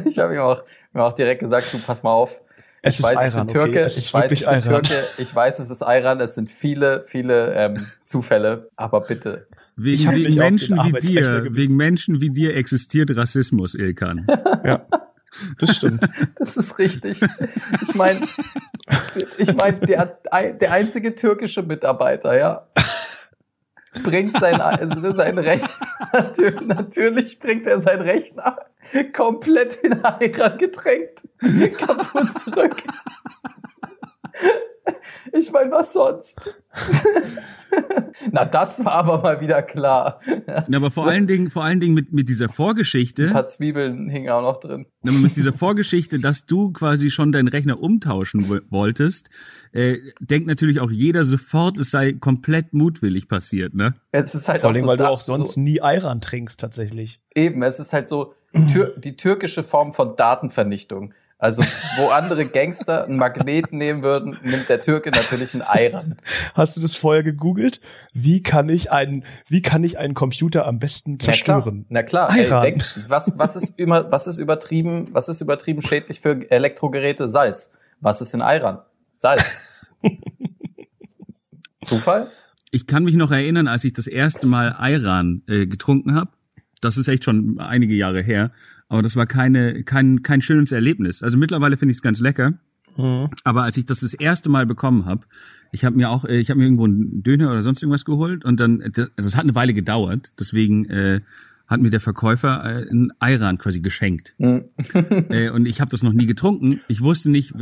ich habe ihm auch, ihm auch direkt gesagt, du pass mal auf. Es ich ist weiß, ich Ayran, bin Türke, okay? Es ist ich weiß, ich bin Ayran. Türke, ich weiß, es ist Ayran, es sind viele, viele ähm, Zufälle, aber bitte. Wegen, wegen Menschen wie dir, wegen Menschen wie dir existiert Rassismus, Ilkan. Ja, das stimmt. Das ist richtig. Ich meine, ich meine, der, der einzige türkische Mitarbeiter, ja, bringt sein, also sein Rechner, natürlich, natürlich bringt er sein Rechner komplett in Ayran getränkt kaputt zurück. Ich meine, was sonst? Na, das war aber mal wieder klar. Na, aber vor allen Dingen, vor allen Dingen mit, mit dieser Ein Vorgeschichte, paar Zwiebeln hingen auch noch drin. na, mit dieser Vorgeschichte, dass du quasi schon deinen Rechner umtauschen wo- wolltest, äh, denkt natürlich auch jeder sofort, es sei komplett mutwillig passiert, ne? Es ist halt Vor auch allem, so weil du da- auch sonst so, nie Ayran trinkst, tatsächlich. Eben, es ist halt so tür die türkische Form von Datenvernichtung. Also, wo andere Gangster einen Magneten nehmen würden, nimmt der Türke natürlich einen Ayran. Hast du das vorher gegoogelt? Wie kann ich einen, wie kann ich einen Computer am besten Na klar, zerstören? na klar. Ey, denk, was, was ist immer, was ist übertrieben, was ist übertrieben schädlich für Elektrogeräte? Salz. Was ist in Ayran? Salz. Zufall? Ich kann mich noch erinnern, als ich das erste Mal Ayran äh, getrunken habe. Das ist echt schon einige Jahre her. Aber das war keine, kein, kein schönes Erlebnis. Also mittlerweile finde ich es ganz lecker. Mhm. Aber als ich das das erste Mal bekommen habe, ich habe mir auch, äh, ich habe mir irgendwo einen Döner oder sonst irgendwas geholt und dann, das, also es hat eine Weile gedauert, deswegen äh, hat mir der Verkäufer äh, einen Ayran quasi geschenkt. Äh, und ich habe das noch nie getrunken. Ich wusste nicht,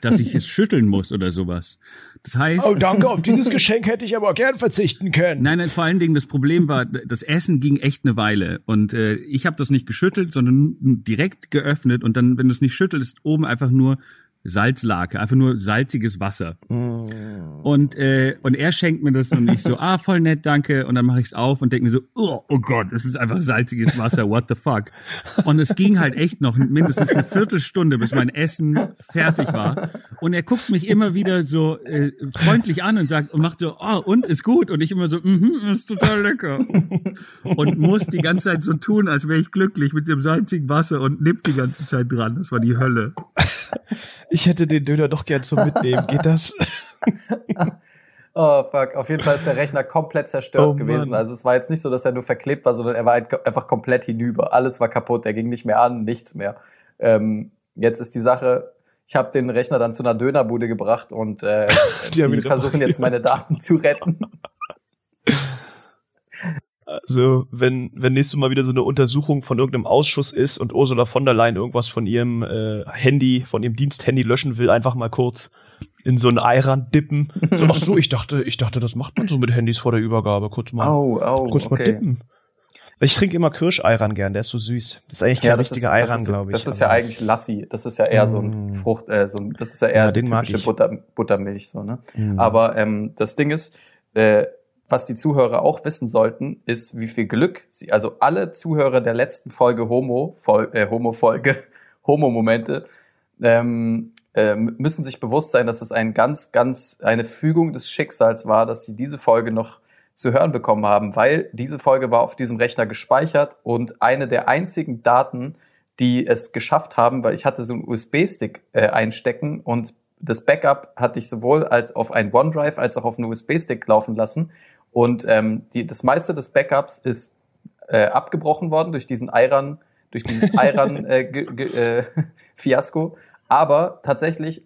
dass ich es schütteln muss oder sowas. Das heißt, Oh, danke, auf dieses Geschenk hätte ich aber gern verzichten können. Nein, nein, vor allen Dingen das Problem war, das Essen ging echt eine Weile und äh, ich habe das nicht geschüttelt, sondern direkt geöffnet und dann, wenn du es nicht schüttelst, oben einfach nur Salzlake, einfach nur salziges Wasser. Und äh, und er schenkt mir das und ich so, ah, voll nett, danke. Und dann mache ich es auf und denke mir so, oh, oh Gott, es ist einfach salziges Wasser, what the fuck. Und es ging halt echt noch mindestens eine Viertelstunde, bis mein Essen fertig war. Und er guckt mich immer wieder so äh, freundlich an und sagt und macht so, oh, und ist gut. Und ich immer so, mhm, ist total lecker. Und muss die ganze Zeit so tun, als wäre ich glücklich mit dem salzigen Wasser und nipp die ganze Zeit dran. Das war die Hölle. Ich hätte den Döner doch gern zum Mitnehmen. Geht das? Oh, fuck. Auf jeden Fall ist der Rechner komplett zerstört Oh, gewesen. Mann. Also es war jetzt nicht so, dass er nur verklebt war, sondern er war halt einfach komplett hinüber. Alles war kaputt. Er ging nicht mehr an, nichts mehr. Ähm, jetzt ist die Sache, ich habe den Rechner dann zu einer Dönerbude gebracht und äh, Die die, versuchen jetzt meine Daten zu retten. Also, wenn, wenn nächstes Mal wieder so eine Untersuchung von irgendeinem Ausschuss ist und Ursula von der Leyen irgendwas von ihrem äh, Handy, von ihrem Diensthandy löschen will, einfach mal kurz in so einen Eiran dippen. So, ach so, ich dachte, ich dachte, das macht man so mit Handys vor der Übergabe. Kurz mal, Au, au, kurz mal okay. dippen. Ich trinke immer Kirscheiran gern, der ist so süß. Das ist eigentlich kein Ja, richtiger Eiran, glaube ich. das ist ja eigentlich Lassi. Das ist ja eher so ein Mm. Frucht, äh, so ein, das ist ja eher Ja, typische. Butter, Buttermilch, so, ne? Mm. Aber ähm, das Ding ist, äh, was die Zuhörer auch wissen sollten, ist, wie viel Glück sie, also alle Zuhörer der letzten Folge Homo, Fol äh, Homo-Folge, Homo-Momente, ähm, äh, müssen sich bewusst sein, dass es ein ganz, ganz eine Fügung des Schicksals war, dass sie diese Folge noch zu hören bekommen haben, weil diese Folge war auf diesem Rechner gespeichert und eine der einzigen Daten, die es geschafft haben, weil ich hatte so einen USB-Stick äh, einstecken und das Backup hatte ich sowohl als auf ein OneDrive als auch auf einen USB-Stick laufen lassen und ähm, die, das meiste des Backups ist äh, abgebrochen worden durch diesen Iran, durch dieses Iran äh, äh, aber tatsächlich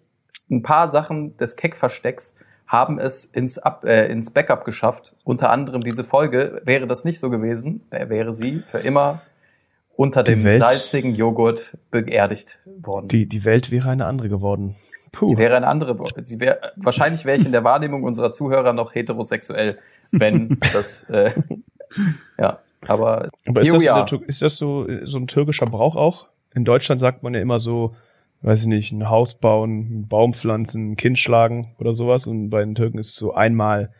ein paar Sachen des Keck-Verstecks haben es ins, Ab, äh, ins Backup geschafft. Unter anderem diese Folge. Wäre das nicht so gewesen, äh, wäre sie für immer unter Die dem Welt- salzigen Joghurt beerdigt worden. die, die Welt wäre eine andere geworden. Puh. Sie wäre eine andere. Sie wäre wahrscheinlich wäre ich in der Wahrnehmung unserer Zuhörer noch heterosexuell, wenn das. Äh, ja, aber Aber ist das, der ist das so, so ein türkischer Brauch auch? In Deutschland sagt man ja immer so, weiß ich nicht, ein Haus bauen, einen Baum pflanzen, ein Kind schlagen oder sowas. Und bei den Türken ist es so einmal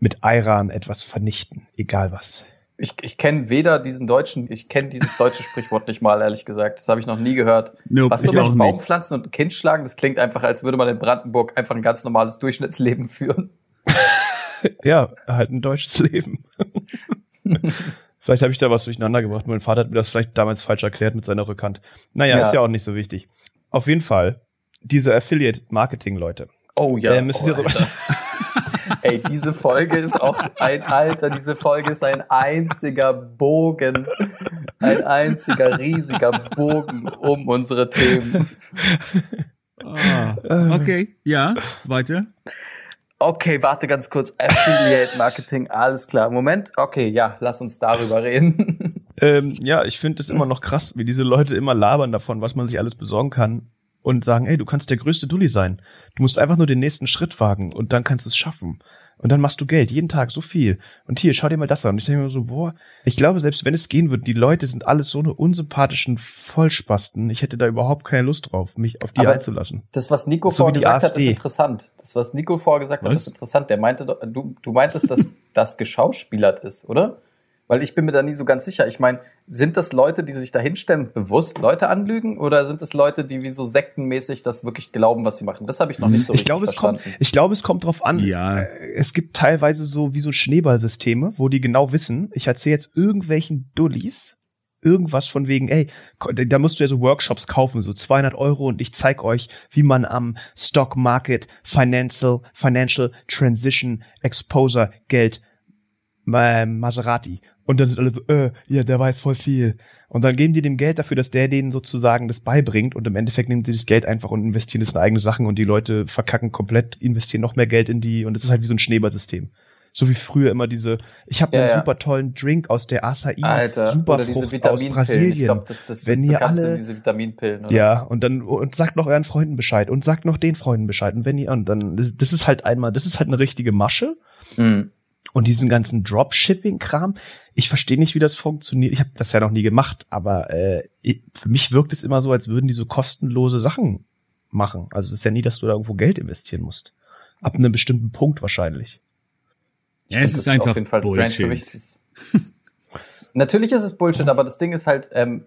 mit Iran etwas vernichten, egal was. Ich, ich kenne weder diesen deutschen, ich kenne dieses deutsche Sprichwort nicht mal, ehrlich gesagt. Das habe ich noch nie gehört. Nope, Was so mit auch Baum nicht. pflanzen und ein Kind schlagen, das klingt einfach, als würde man in Brandenburg einfach ein ganz normales Durchschnittsleben führen. Ja, halt ein deutsches Leben. vielleicht habe ich da was durcheinander gebracht. Mein Vater hat mir das vielleicht damals falsch erklärt mit seiner Rückhand. Naja, Ja. ist ja auch nicht so wichtig. Auf jeden Fall, diese Affiliate-Marketing-Leute. Oh ja. Es ist oh, ja so-. Ey, diese Folge ist auch ein Alter, diese Folge ist ein einziger Bogen. Ein einziger riesiger Bogen um unsere Themen. Ah, okay, ja, weiter. Okay, warte ganz kurz. Affiliate Marketing, alles klar. Moment, okay, ja, lass uns darüber reden. Ähm, ja, ich finde es immer noch krass, wie diese Leute immer labern davon, was man sich alles besorgen kann und sagen, ey, du kannst der größte Dulli sein. Du musst einfach nur den nächsten Schritt wagen und dann kannst du es schaffen. Und dann machst du Geld, jeden Tag so viel. Und hier, schau dir mal das an. Und ich denke mir so, boah, ich glaube, selbst wenn es gehen würde, die Leute sind alles so eine unsympathischen Vollspasten. Ich hätte da überhaupt keine Lust drauf, mich auf die Aber- einzulassen. Das, was Nico So wie vorher die gesagt hat, ist interessant. Das, was Nico vorher gesagt hat, Was? ist interessant. Der meinte, doch- du, du meintest, dass das geschauspielert ist, oder? Weil ich bin mir da nie so ganz sicher. Ich meine, sind das Leute, die sich da hinstellen, bewusst Leute anlügen? Oder sind es Leute, die wie so sektenmäßig das wirklich glauben, was sie machen? Das habe ich noch nicht so Ich richtig glaube, es kommt, verstanden. ich glaube, es kommt drauf an. Ja. Äh, Es gibt teilweise so wie so Schneeballsysteme, wo die genau wissen, ich erzähle jetzt irgendwelchen Dullis irgendwas von wegen, ey, da musst du ja so Workshops kaufen, so 200 Euro und ich zeig euch, wie man am Stock Market Financial, Financial Transition Exposure Geld äh, Maserati. Und dann sind alle so, äh, ja, der weiß voll viel. Und dann geben die dem Geld dafür, dass der denen sozusagen das beibringt und im Endeffekt nehmen die das Geld einfach und investieren es in eigene Sachen und die Leute verkacken komplett, investieren noch mehr Geld in die und es ist halt wie so ein Schneeballsystem. So wie früher immer diese, ich habe Ja, einen ja. super tollen Drink aus der Acai Alter, oder diese Superfrucht aus Vitaminpillen. Brasilien. Ich glaube, das, das, das Wenn ihr alle- diese Vitaminpillen, oder? Ja, und dann und sagt noch euren Freunden Bescheid und sagt noch den Freunden Bescheid und wenn ihr und dann das, das ist halt einmal, das ist halt eine richtige Masche Mhm. und diesen ganzen Dropshipping-Kram, ich verstehe nicht, wie das funktioniert. Ich habe das ja noch nie gemacht, aber äh, für mich wirkt es immer so, als würden die so kostenlose Sachen machen. Also es ist ja nie, dass du da irgendwo Geld investieren musst. Ab einem bestimmten Punkt wahrscheinlich. Ich Ja, es ist einfach auf jeden Fall strange. Für Bullshit. mich ist es Natürlich ist es Bullshit, aber das Ding ist halt, ähm,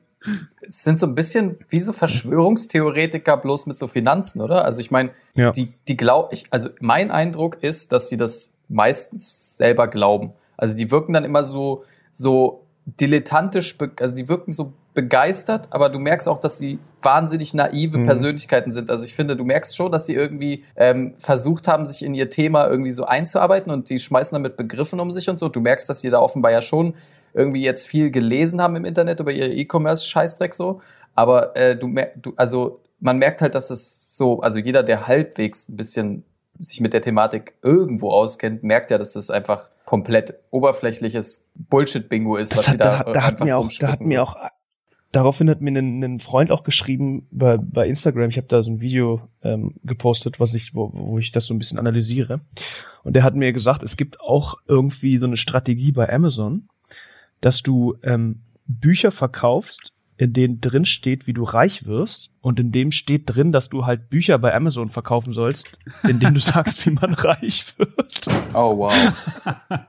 es sind so ein bisschen wie so Verschwörungstheoretiker bloß mit so Finanzen, oder? Also ich meine, Ja. die, die glaub ich, also mein Eindruck ist, dass sie das meistens selber glauben. Also die wirken dann immer so, so dilettantisch, also die wirken so begeistert, aber du merkst auch, dass sie wahnsinnig naive Mhm. Persönlichkeiten sind. Also ich finde, du merkst schon, dass sie irgendwie ähm, versucht haben, sich in ihr Thema irgendwie so einzuarbeiten und die schmeißen dann mit Begriffen um sich und so. Du merkst, dass sie da offenbar ja schon irgendwie jetzt viel gelesen haben im Internet über ihre E-Commerce-Scheißdreck so. Aber äh, du merkst, du, also man merkt halt, dass es so, also jeder, der halbwegs ein bisschen sich mit der Thematik irgendwo auskennt, merkt ja, dass das einfach komplett oberflächliches Bullshit-Bingo ist, was sie da, da, da hat einfach mir auch, da hat mir auch, daraufhin hat mir ein, ein Freund auch geschrieben bei, bei Instagram, ich habe da so ein Video ähm, gepostet, was ich, wo, wo ich das so ein bisschen analysiere. Und der hat mir gesagt, es gibt auch irgendwie so eine Strategie bei Amazon, dass du ähm, Bücher verkaufst, in denen drin steht, wie du reich wirst, und in dem steht drin, dass du halt Bücher bei Amazon verkaufen sollst, in denen du sagst, wie man reich wird. Oh, wow.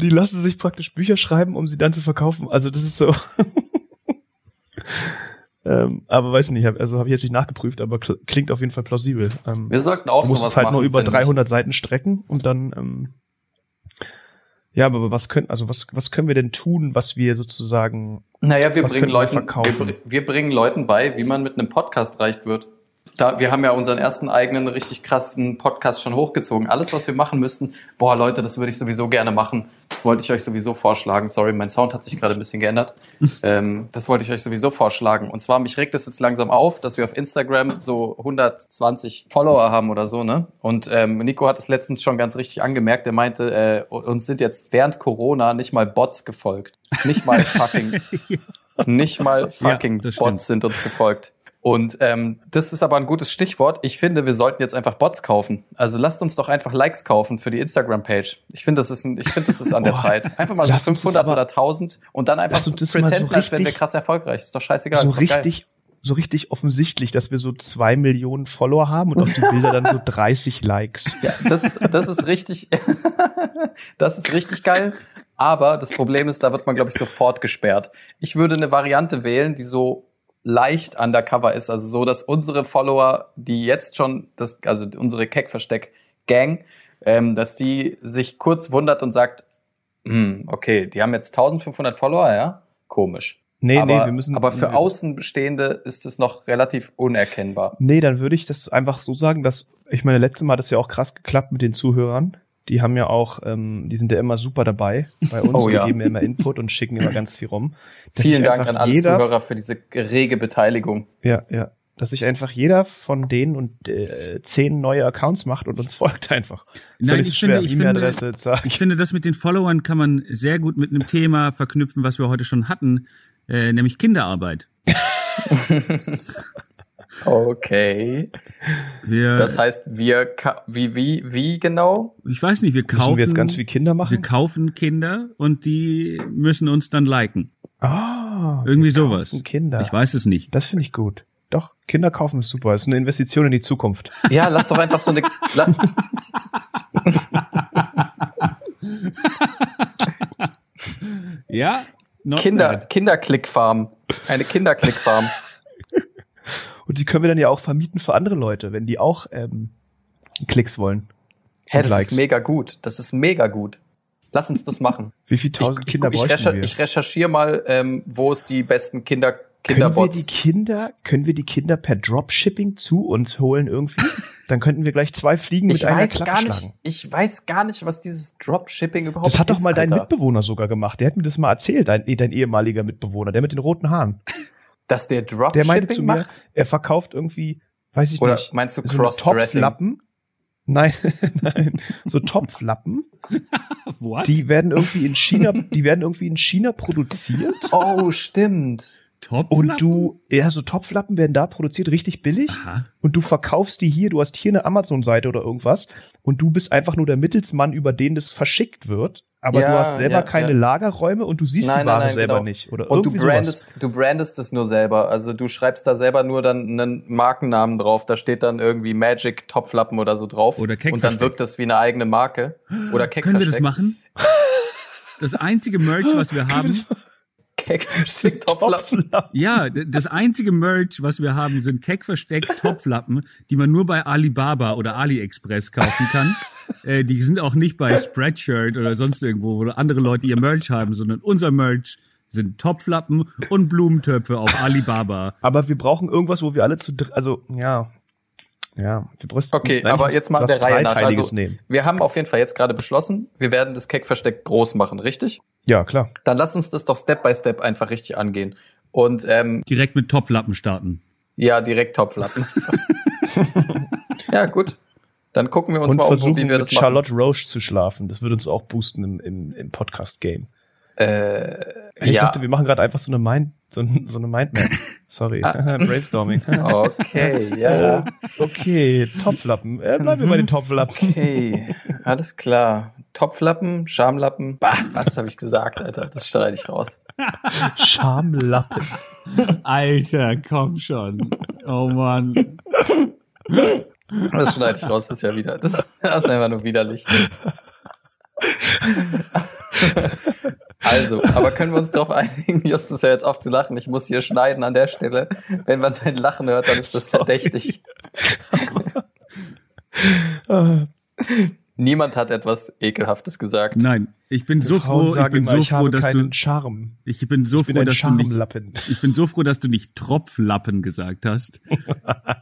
Die lassen sich praktisch Bücher schreiben, um sie dann zu verkaufen. Also das ist so. ähm, aber weiß nicht, also habe ich jetzt nicht nachgeprüft, aber kl- klingt auf jeden Fall plausibel. Ähm, Wir sollten auch sowas halt machen. nur über finde ich. 300 Seiten strecken und dann. Ähm, ja, aber was können, also was, was können wir denn tun, was wir sozusagen Naja, wir bringen Leuten, wir, wir bringen Leuten bei, wie man mit einem Podcast reich wird. Da, wir haben ja unseren ersten eigenen richtig krassen Podcast schon hochgezogen. Alles, was wir machen müssten, boah, Leute, das würde ich sowieso gerne machen. Das wollte ich euch sowieso vorschlagen. Sorry, mein Sound hat sich gerade ein bisschen geändert. ähm, das wollte ich euch sowieso vorschlagen. Und zwar, mich regt es jetzt langsam auf, dass wir auf Instagram so 120 Follower haben oder so, ne? Und ähm, Nico hat es letztens schon ganz richtig angemerkt. Er meinte, äh, uns sind jetzt während Corona nicht mal Bots gefolgt. Nicht mal fucking nicht mal fucking stimmt. Bots sind uns gefolgt. Und ähm, das ist aber ein gutes Stichwort. Ich finde, wir sollten jetzt einfach Bots kaufen. Also lasst uns doch einfach Likes kaufen für die Instagram-Page. Ich finde, das ist ein, ich finde, das ist an der. Zeit. Einfach mal so Lass uns das 500 aber- oder 1000 und dann einfach uns so pretenden, als wären wir krass erfolgreich. Ist doch scheißegal. so ist doch geil. richtig, so richtig offensichtlich, dass wir so zwei Millionen Follower haben und auf die Bilder dann so 30 Likes. Ja, das ist, das ist richtig, das ist richtig geil. Aber das Problem ist, da wird man, glaube ich, sofort gesperrt. Ich würde eine Variante wählen, die so leicht undercover ist. Also so, dass unsere Follower, die jetzt schon, das, also unsere Keck-Versteck-Gang, ähm, dass die sich kurz wundert und sagt, hm, okay, die haben jetzt 1500 Follower, ja? Komisch. Nee, aber, nee, wir müssen. aber für Außenstehende ist es noch relativ unerkennbar. Nee, dann würde ich das einfach so sagen, dass, ich meine, letztes Mal hat das ja auch krass geklappt mit den Zuhörern. Die haben ja auch, ähm, die sind ja immer super dabei bei uns. Oh die ja. geben mir immer Input und schicken immer ganz viel rum. Dass Vielen Dank an alle jeder, Zuhörer für diese rege Beteiligung. Ja, ja. Dass sich einfach jeder von denen und äh, zehn neue Accounts macht und uns folgt einfach. Nein, ich finde, ich finde, E-Mail-Adresse, zack. ich finde, das mit den Followern kann man sehr gut mit einem Thema verknüpfen, was wir heute schon hatten, äh, nämlich Kinderarbeit. Okay. Wir, Das heißt, wir wie wie wie genau? ich weiß nicht, wir Müssen kaufen, wir jetzt ganz wie Kinder wir machen? kaufen Kinder und die müssen uns dann liken. Ah, Irgendwie wir sowas. Kinder. Ich weiß es nicht. Das finde ich gut. Doch, Kinder kaufen ist super. Das ist eine Investition in die Zukunft. Ja, lass doch einfach so eine Ja, Kinder bad. Kinderklickfarm, eine Kinderklickfarm. Und die können wir dann ja auch vermieten für andere Leute, wenn die auch ähm, Klicks wollen. Hä, das Likes. ist mega gut. Das ist mega gut. Lass uns das machen. Wie viele Ich, tausend ich, Kinder ich, bräuchten recher wir? ich recherchiere mal, ähm, wo es die besten Kinder können wir Kinderbots. die Kinder, können wir die Kinder per Dropshipping zu uns holen irgendwie? Dann könnten wir gleich zwei Fliegen mit Ich einer weiß Klappe gar nicht. schlagen. Ich weiß gar nicht, was dieses Dropshipping überhaupt ist. Das hat doch mal dein Alter. Mitbewohner sogar gemacht. Der hat mir das mal erzählt, dein, dein ehemaliger Mitbewohner, der mit den roten Haaren. Dass der Der meinte zu Dropshipping mir, macht? er verkauft irgendwie, weiß ich Oder nicht, meinst du so Crossdressing? Topflappen. Nein, nein, so Topflappen, What? die werden irgendwie in China, die werden irgendwie in China produziert. Oh, stimmt. Top Und du, ja, so Topflappen werden da produziert, richtig billig. Aha. Und du verkaufst die hier, du hast hier eine Amazon-Seite oder irgendwas. Und du bist einfach nur der Mittelsmann, über den das verschickt wird. Aber Ja, du hast selber ja, keine ja. Lagerräume und du siehst Nein, die nein, Ware nein, selber genau. nicht. Oder Und du irgendwie sowas. brandest, du brandest es nur selber. Also du schreibst da selber nur dann einen Markennamen drauf. Da steht dann irgendwie Magic Topflappen oder so drauf. Oder Keck Und dann wirkt das wie eine eigene Marke. Oder Keck Können wir das machen? Das einzige Merch, was wir haben, Keck versteckt Topflappen. Ja, das einzige Merch, was wir haben, sind keck versteckt Topflappen, die man nur bei Alibaba oder AliExpress kaufen kann. Äh, die sind auch nicht bei Spreadshirt oder sonst irgendwo, wo andere Leute ihr Merch haben, sondern unser Merch sind Topflappen und Blumentöpfe auf Alibaba. Aber wir brauchen irgendwas, wo wir alle zu, also, ja. Ja, wir brauchen Okay, aber jetzt mal der Reihe nach. Also, nehmen. wir haben auf jeden Fall jetzt gerade beschlossen, wir werden das Keck versteckt groß machen, richtig? Ja, klar. Dann lass uns das doch Step by Step einfach richtig angehen. Und ähm, Direkt mit Topflappen starten. Ja, direkt Topflappen. ja, gut. Dann gucken wir uns Und mal um, wie wir mit das machen. Charlotte Roche zu schlafen. Das würde uns auch boosten im, im, im Podcast-Game. Äh, Ich ja, dachte, wir machen gerade einfach so eine Mind, so, so eine Mindmap. Sorry. Ah. Brainstorming. okay, ja. Okay, Topflappen. Äh, bleiben wir bei den Topflappen. Okay, alles klar. Topflappen, Schamlappen. Bah, was habe ich gesagt, Alter? Das streite ich raus. Schamlappen. Alter, komm schon. Oh Mann. Das schneide ich raus, das ist ja wieder. Das, das ist einfach nur widerlich. Also, aber können wir uns darauf einigen, Justus ja jetzt auf zu lachen. Ich muss hier schneiden an der Stelle. Wenn man dein Lachen hört, dann ist das verdächtig. Niemand hat etwas Ekelhaftes gesagt. Nein, ich bin so froh, ich bin so froh, dass keinen du, Charme. ich bin so froh, dass du nicht, ich bin so froh, dass du nicht Tropflappen gesagt hast.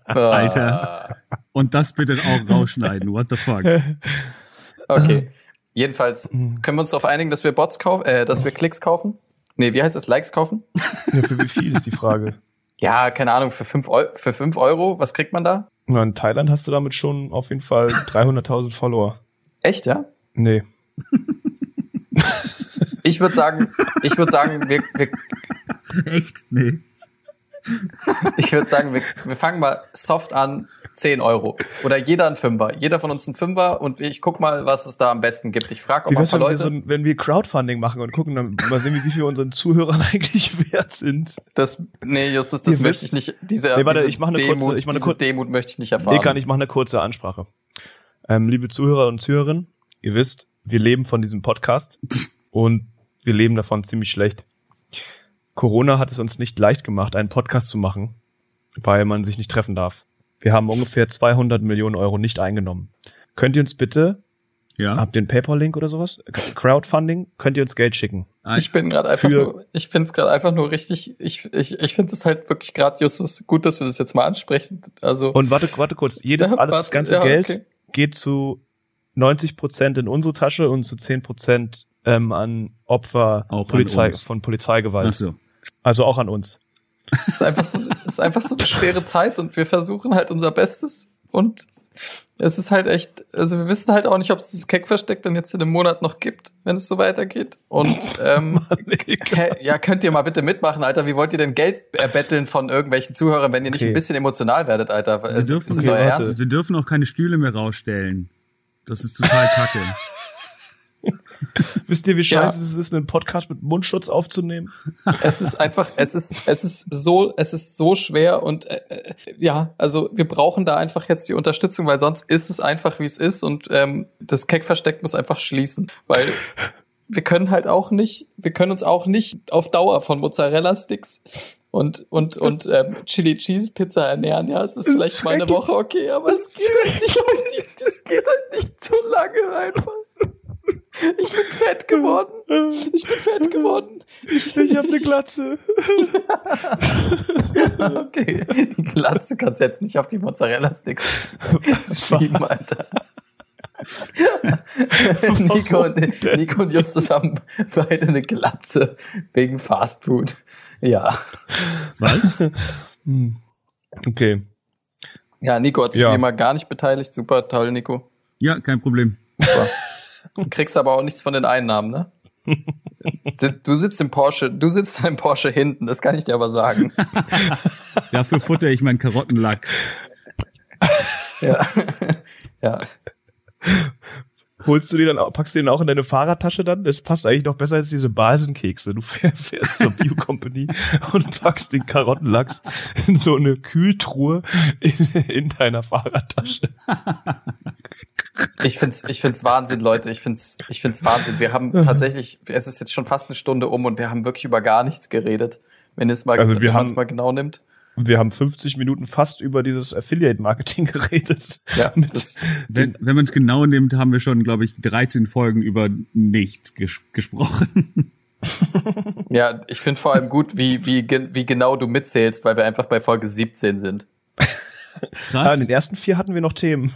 Ah, Alter. Und das bitte auch rausschneiden. What the fuck? Okay. Jedenfalls können wir uns darauf einigen, dass wir Bots kaufen, äh, dass wir Klicks kaufen? Nee, wie heißt das? Likes kaufen? Ja, für wie viel ist die Frage? Ja, keine Ahnung, für fünf Eu für fünf Euro, was kriegt man da? Na, in Thailand hast du damit schon auf jeden Fall 300.000 Follower. Echt, ja? Nee. Ich würde sagen, ich würde sagen, wir, wir, Echt? Nee. ich würde sagen, wir, wir fangen mal soft an, 10 Euro. Oder jeder ein Fünfer. Jeder von uns ein Fünfer und ich guck mal, was es da am besten gibt. Ich frage, ob Wie ein paar wenn wir, Leute so, ein- wenn wir Crowdfunding machen und gucken, dann mal sehen, wie viel unseren Zuhörern eigentlich wert sind. das, nee, Justus, das Ihr möchte wisst- ich nicht, diese, Nee, warte, diese ich mach eine kurze- Demut, ich mach eine diese kur- Demut möchte ich nicht erfahren. Nee, kann ich mache eine kurze Ansprache. Ähm, liebe Zuhörer und Zuhörerinnen, ihr wisst, wir leben von diesem Podcast und wir leben davon ziemlich schlecht. Corona hat es uns nicht leicht gemacht, einen Podcast zu machen, weil man sich nicht treffen darf. Wir haben ungefähr 200 Millionen Euro nicht eingenommen. Könnt ihr uns bitte, Ja. habt ihr einen PayPal-Link oder sowas? Crowdfunding, könnt ihr uns Geld schicken? Ich bin gerade einfach nur, ich finde es gerade einfach nur richtig, ich, ich, ich finde es halt wirklich gerade, Justus, gut, dass wir das jetzt mal ansprechen. Also, Und warte, warte kurz, jedes, Ja, alles, das ganze ja, Geld okay. Geht zu 90 Prozent in unsere Tasche und zu 10 Prozent ähm, an Opfer Auch an Polizei, uns. von Polizeigewalt. Ach so. Also auch an uns. es ist einfach so, es ist einfach so eine schwere Zeit und wir versuchen halt unser Bestes und es ist halt echt, also wir wissen halt auch nicht, ob es das Keck-Versteck dann jetzt in einem Monat noch gibt, wenn es so weitergeht. Und ähm, ja, könnt ihr mal bitte mitmachen, Alter. Wie wollt ihr denn Geld erbetteln von irgendwelchen Zuhörern, wenn ihr nicht Okay. ein bisschen emotional werdet, Alter? Ist, dürfen, okay, euer warte. Ernst? Sie dürfen auch keine Stühle mehr rausstellen. Das ist total kacke. Wisst ihr, wie scheiße es ist, einen Podcast mit Mundschutz aufzunehmen? Es ist einfach, es ist, es ist so, es ist so schwer und äh, äh, ja, also wir brauchen da einfach jetzt die Unterstützung, weil sonst ist es einfach, wie es ist und ähm, das Keckversteck muss einfach schließen, weil wir können halt auch nicht, wir können uns auch nicht auf Dauer von Mozzarella-Sticks und und und ähm, Chili Cheese Pizza ernähren. Ja, es ist vielleicht mal eine. Woche okay, aber es geht halt nicht auf die, das geht halt nicht so lange einfach. Ich bin fett geworden. Ich bin fett geworden. Ich, Ich habe eine Glatze. Okay, die Glatze kannst du jetzt nicht auf die Mozzarella-Sticks schieben, Alter. Nico, und, Nico und Justus haben beide eine Glatze wegen Fastfood. Ja. Was? Hm. Okay. Ja, Nico hat sich Ja. immer gar nicht beteiligt. Super, toll, Nico. Ja, kein Problem. Super. Du kriegst aber auch nichts von den Einnahmen, ne? Du sitzt im Porsche, du sitzt im Porsche hinten, das kann ich dir aber sagen. Dafür futter ich meinen Karottenlachs. Ja. Ja. Holst du die dann packst du den auch in deine Fahrradtasche dann? Das passt eigentlich noch besser als diese Basenkekse. Du fähr- fährst zur Bio-Company und packst den Karottenlachs in so eine Kühltruhe in, in deiner Fahrradtasche. Ich find's, ich find's Wahnsinn, Leute. Ich find's, ich find's Wahnsinn. Wir haben tatsächlich, es ist jetzt schon fast eine Stunde um und wir haben wirklich über gar nichts geredet. Wenn es mal, Also wenn man es mal genau nimmt. Und wir haben 50 Minuten fast über dieses Affiliate-Marketing geredet. Ja, Wenn, wenn man es genau nimmt, haben wir schon, glaube ich, 13 Folgen über nichts ges gesprochen. ja, ich finde vor allem gut, wie, wie, wie genau du mitzählst, weil wir einfach bei Folge 17 sind. Ah, in Krass. den ersten vier hatten wir noch Themen.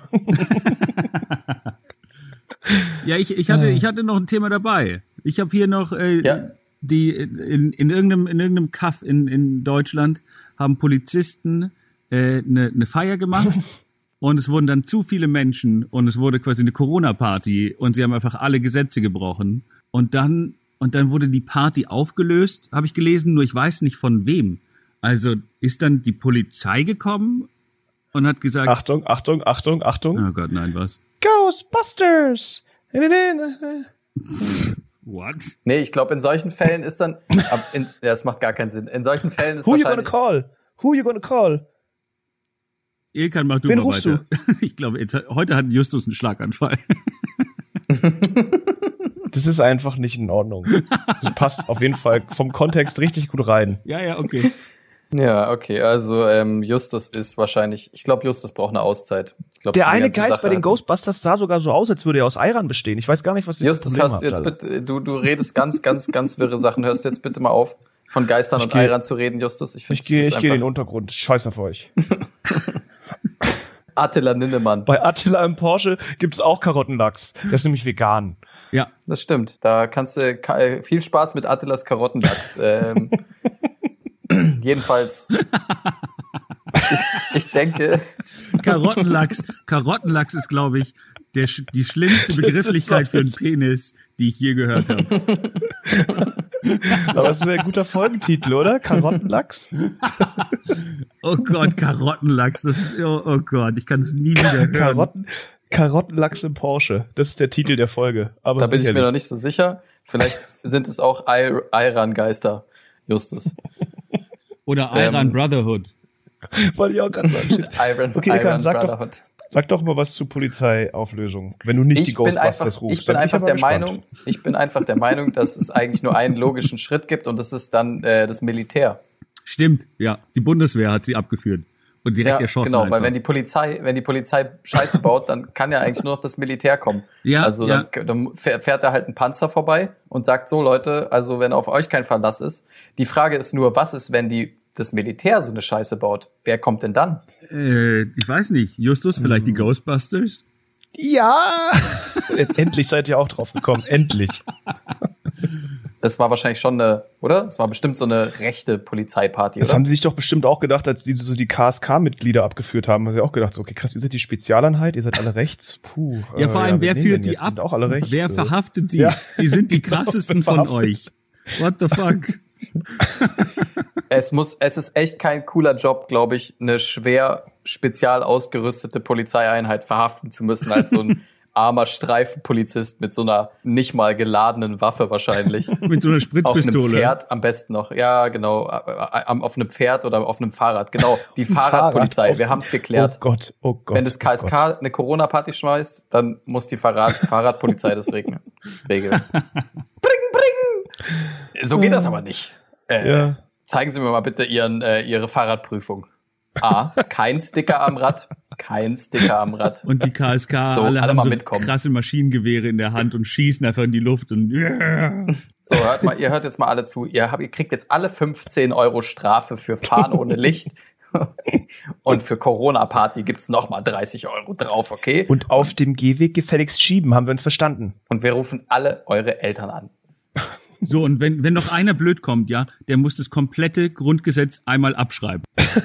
Ja, ich, ich, hatte, ich hatte noch ein Thema dabei. Ich habe hier noch äh, Ja. Die in, in irgendeinem in irgendeinem Kaff in, in Deutschland haben Polizisten äh, eine, eine Feier gemacht und es wurden dann zu viele Menschen und es wurde quasi eine Corona-Party und sie haben einfach alle Gesetze gebrochen und dann und dann wurde die Party aufgelöst, habe ich gelesen, nur ich weiß nicht von wem. Also ist dann die Polizei gekommen und hat gesagt, Achtung, Achtung, Achtung, Achtung. oh Gott, nein, was? Ghostbusters! What? Nee, ich glaube, in solchen Fällen ist dann. ab in, ja, das macht gar keinen Sinn. In solchen Fällen ist Who you gonna wahrscheinlich. call? Who you gonna call? Ilkan, mach du Wen mal rufst weiter. Ich glaube, jetzt, heute hat Justus einen Schlaganfall. Das ist einfach nicht in Ordnung. Das passt auf jeden Fall vom Kontext richtig gut rein. Ja, ja, okay. Ja, okay. Also ähm, Justus ist wahrscheinlich. Ich glaube, Justus braucht eine Auszeit. Ich glaub, Der eine Geist Sache bei den Ghostbusters sah sogar so aus, als würde er aus Eiran bestehen. Ich weiß gar nicht, was Justus, Problem hast du jetzt bitte, du, du redest ganz, ganz, ganz wirre Sachen. Hörst du jetzt bitte mal auf, von Geistern Ich und geh- Eiran zu reden, Justus? Ich finde, Ich gehe gehe in den Untergrund. Scheiß auf euch. Attila Ninnemann. Bei Attila im Porsche gibt's auch Karottenlachs. Der ist nämlich vegan. Ja, Das stimmt. Da kannst du äh, viel Spaß mit Attilas Karottenlachs. ähm, jedenfalls. Ich, ich denke, Karottenlachs. Karottenlachs ist, glaube ich, der, die schlimmste Begrifflichkeit für einen Penis, die ich je gehört habe. Aber das ist ein guter Folgentitel, oder? Karottenlachs? Oh Gott, Karottenlachs. Das, oh, oh Gott, ich kann es nie wieder hören. Karotten, Karottenlachs im Porsche. Das ist der Titel der Folge. Aber da bin ich mir noch nicht so sicher. Vielleicht sind es auch Eiran-Geister, Justus. Oder Iran Ähm, Brotherhood. Wollte ich auch gerade sagen. Iron, Okay, Iron sag doch- Brotherhood. Sag doch mal was zur Polizeiauflösung, wenn du nicht die Ich bin Ghostbusters einfach, rufst. ich bin einfach aber der gespannt. Meinung, ich bin einfach der Meinung, dass es eigentlich nur einen logischen Schritt gibt und das ist dann äh, das Militär. Stimmt, ja. Die Bundeswehr hat sie abgeführt und direkt erschossen. genau, einfach. weil wenn die Polizei, wenn die Polizei Scheiße baut, dann kann ja eigentlich nur noch das Militär kommen. Ja, also ja. dann, dann fährt fährt da halt ein Panzer vorbei und sagt so Leute, also wenn auf euch kein Verlass ist. Die Frage ist nur, was ist, wenn die das Militär so eine Scheiße baut? Wer kommt denn dann? äh, ich weiß nicht. Justus, vielleicht Hm. die Ghostbusters? Ja! Endlich seid ihr auch drauf gekommen. Endlich. Das war wahrscheinlich schon eine, oder? Das war bestimmt so eine rechte Polizeiparty, Das oder? haben sie sich doch bestimmt auch gedacht, als die so die KSK-Mitglieder abgeführt haben. Haben sie auch gedacht, so, okay, krass, ihr seid die Spezialeinheit, ihr seid alle rechts. Puh. Ja, äh, vor allem, wer wen führt die ab? Wer verhaftet die? Ja. Die sind die krassesten von euch. What the fuck? Es muss, es ist echt kein cooler Job, glaube ich, eine schwer spezial ausgerüstete Polizeieinheit verhaften zu müssen als so ein armer Streifenpolizist mit so einer nicht mal geladenen Waffe wahrscheinlich. Mit so einer auf einem Spritzpistole. Pferd am besten noch. Ja, genau. Auf einem Pferd oder auf einem Fahrrad. Genau. Die Fahrrad Fahrradpolizei. auf- Wir haben es geklärt. Oh Gott, oh Gott. Wenn das oh. KSK eine Corona-Party schmeißt, dann muss die Fahrrad Fahrradpolizei das regeln. regeln. So geht das aber nicht. Äh, Ja. Zeigen Sie mir mal bitte Ihren, äh, Ihre Fahrradprüfung. A. Kein Sticker am Rad. Kein Sticker am Rad. Und die KSK, So, alle, alle haben mal so mitkommen. krasse Maschinengewehre in der Hand und schießen einfach in die Luft und yeah. So, hört mal, ihr hört jetzt mal alle zu. Ihr, habt, ihr kriegt jetzt alle 15 Euro Strafe für Fahren ohne Licht. Und für Corona-Party gibt's noch mal 30 Euro drauf, okay? Und auf dem Gehweg gefälligst schieben, haben wir uns verstanden. Und wir rufen alle eure Eltern an. So, und wenn, wenn noch einer blöd kommt, ja, der muss das komplette Grundgesetz einmal abschreiben.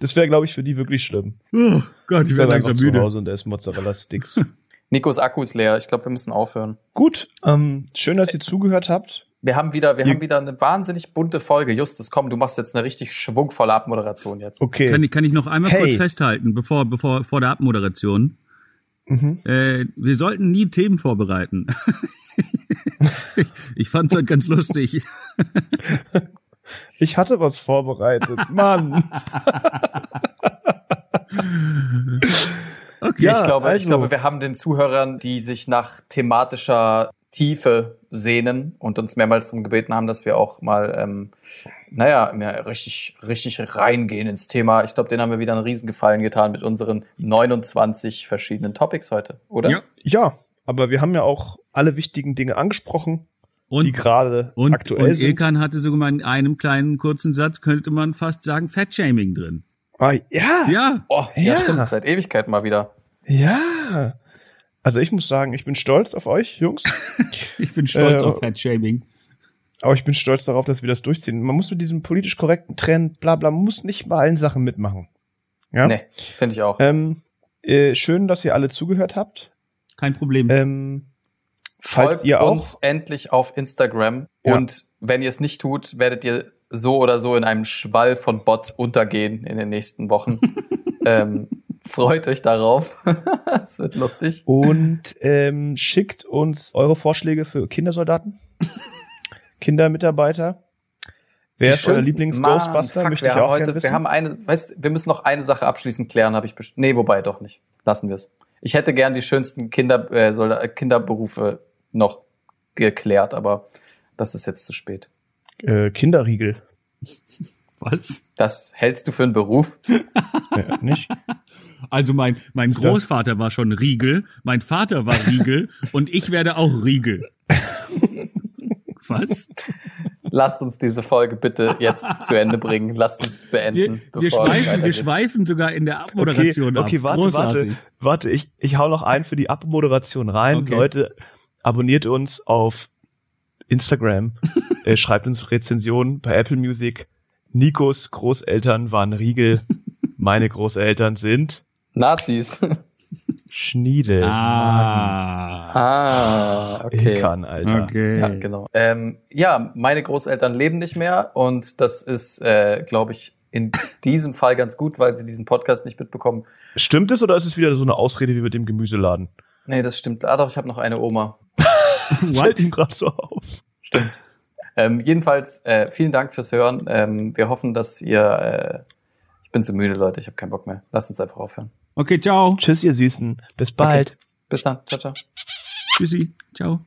Das wäre, glaube ich, für die wirklich schlimm. Oh Gott, ich werde wäre langsam zu müde. Hause und da ist Mozzarella-Sticks. Nikos Akku ist leer. Ich glaube, wir müssen aufhören. Gut, ähm, schön, dass ihr zugehört habt. Wir haben wieder, wir Ihr- haben wieder eine wahnsinnig bunte Folge. Justus, komm, du machst jetzt eine richtig schwungvolle Abmoderation jetzt. Okay. Kann, ich- kann ich noch einmal Hey. kurz festhalten, bevor, bevor, vor der Abmoderation? Mhm. Äh, wir sollten nie Themen vorbereiten. ich, ich fand's heute ganz lustig. Ich hatte was vorbereitet. Mann. Okay. Ja, ich glaube, ich also- glaube, wir haben den Zuhörern, die sich nach thematischer Tiefe sehnen und uns mehrmals darum gebeten haben, dass wir auch mal, ähm, naja, mehr richtig, richtig reingehen ins Thema. Ich glaube, denen haben wir wieder einen Riesengefallen getan mit unseren 29 verschiedenen Topics heute, oder? Ja. Ja, aber wir haben ja auch alle wichtigen Dinge angesprochen, die Und, gerade und, aktuell und sind. Ilkan hatte sogar mal in einem kleinen kurzen Satz, könnte man fast sagen, Fat-Shaming drin. Ah, ja, Ja. Oh, ja, Ja. stimmt, seit Ewigkeit mal wieder. ja. Also ich muss sagen, ich bin stolz auf euch, Jungs. Ich bin stolz Äh, auf Fat-Shaming. Aber ich bin stolz darauf, dass wir das durchziehen. Man muss mit diesem politisch korrekten Trend, bla bla, man muss nicht bei allen Sachen mitmachen. Ja? Nee, finde ich auch. Ähm, äh, schön, dass ihr alle zugehört habt. Kein Problem. Ähm, Folgt ihr auch- uns endlich auf Instagram. Ja. Und wenn ihr es nicht tut, werdet ihr so oder so in einem Schwall von Bots untergehen in den nächsten Wochen. ähm, freut euch darauf. Es wird lustig. Und ähm, schickt uns eure Vorschläge für Kindersoldaten, Kindermitarbeiter. Wer Die ist euer schönsten- Lieblings-Ghostbuster? Möchte wir ich haben auch heute, gerne wissen. wir haben eine, weißt, wir müssen noch eine Sache abschließend klären, habe ich best Nee, wobei doch nicht. Lassen wir es. Ich hätte gern die schönsten Kinder, äh, Solda- Kinderberufe noch geklärt, aber das ist jetzt zu spät. äh, Kinderriegel. Was? Das hältst du für einen Beruf? Ja, nicht? Also mein, mein Großvater war schon Riegel, mein Vater war Riegel und ich werde auch Riegel. Was? Lasst uns diese Folge bitte jetzt zu Ende bringen. Lasst uns beenden. Wir, wir, schweifen, wir schweifen sogar in der Abmoderation okay, okay, ab. warte, Großartig. warte, warte, ich, ich hau noch ein für die Abmoderation rein. Okay. Leute, abonniert uns auf Instagram, äh, schreibt uns Rezensionen bei Apple Music. Nikos Großeltern waren Riegel, meine Großeltern sind Nazis. Schniedel. Ah. ah, okay. Ilkan, Alter. Okay. Ja, genau. Ähm, ja, meine Großeltern leben nicht mehr und das ist, äh, glaube ich, in diesem Fall ganz gut, weil sie diesen Podcast nicht mitbekommen. Stimmt es oder ist es wieder so eine Ausrede wie mit dem Gemüseladen? Nee, das stimmt. Ah doch, ich habe noch eine Oma. Fällt ihm gerade so auf. Ähm, jedenfalls, äh, vielen Dank fürs Hören. Ähm, wir hoffen, dass ihr... Äh, bin zu müde, Leute. Ich habe keinen Bock mehr. Lasst uns einfach aufhören. Okay, ciao. Tschüss, ihr Süßen. Bis bald. Bis dann. Ciao, ciao. Tschüssi. Ciao.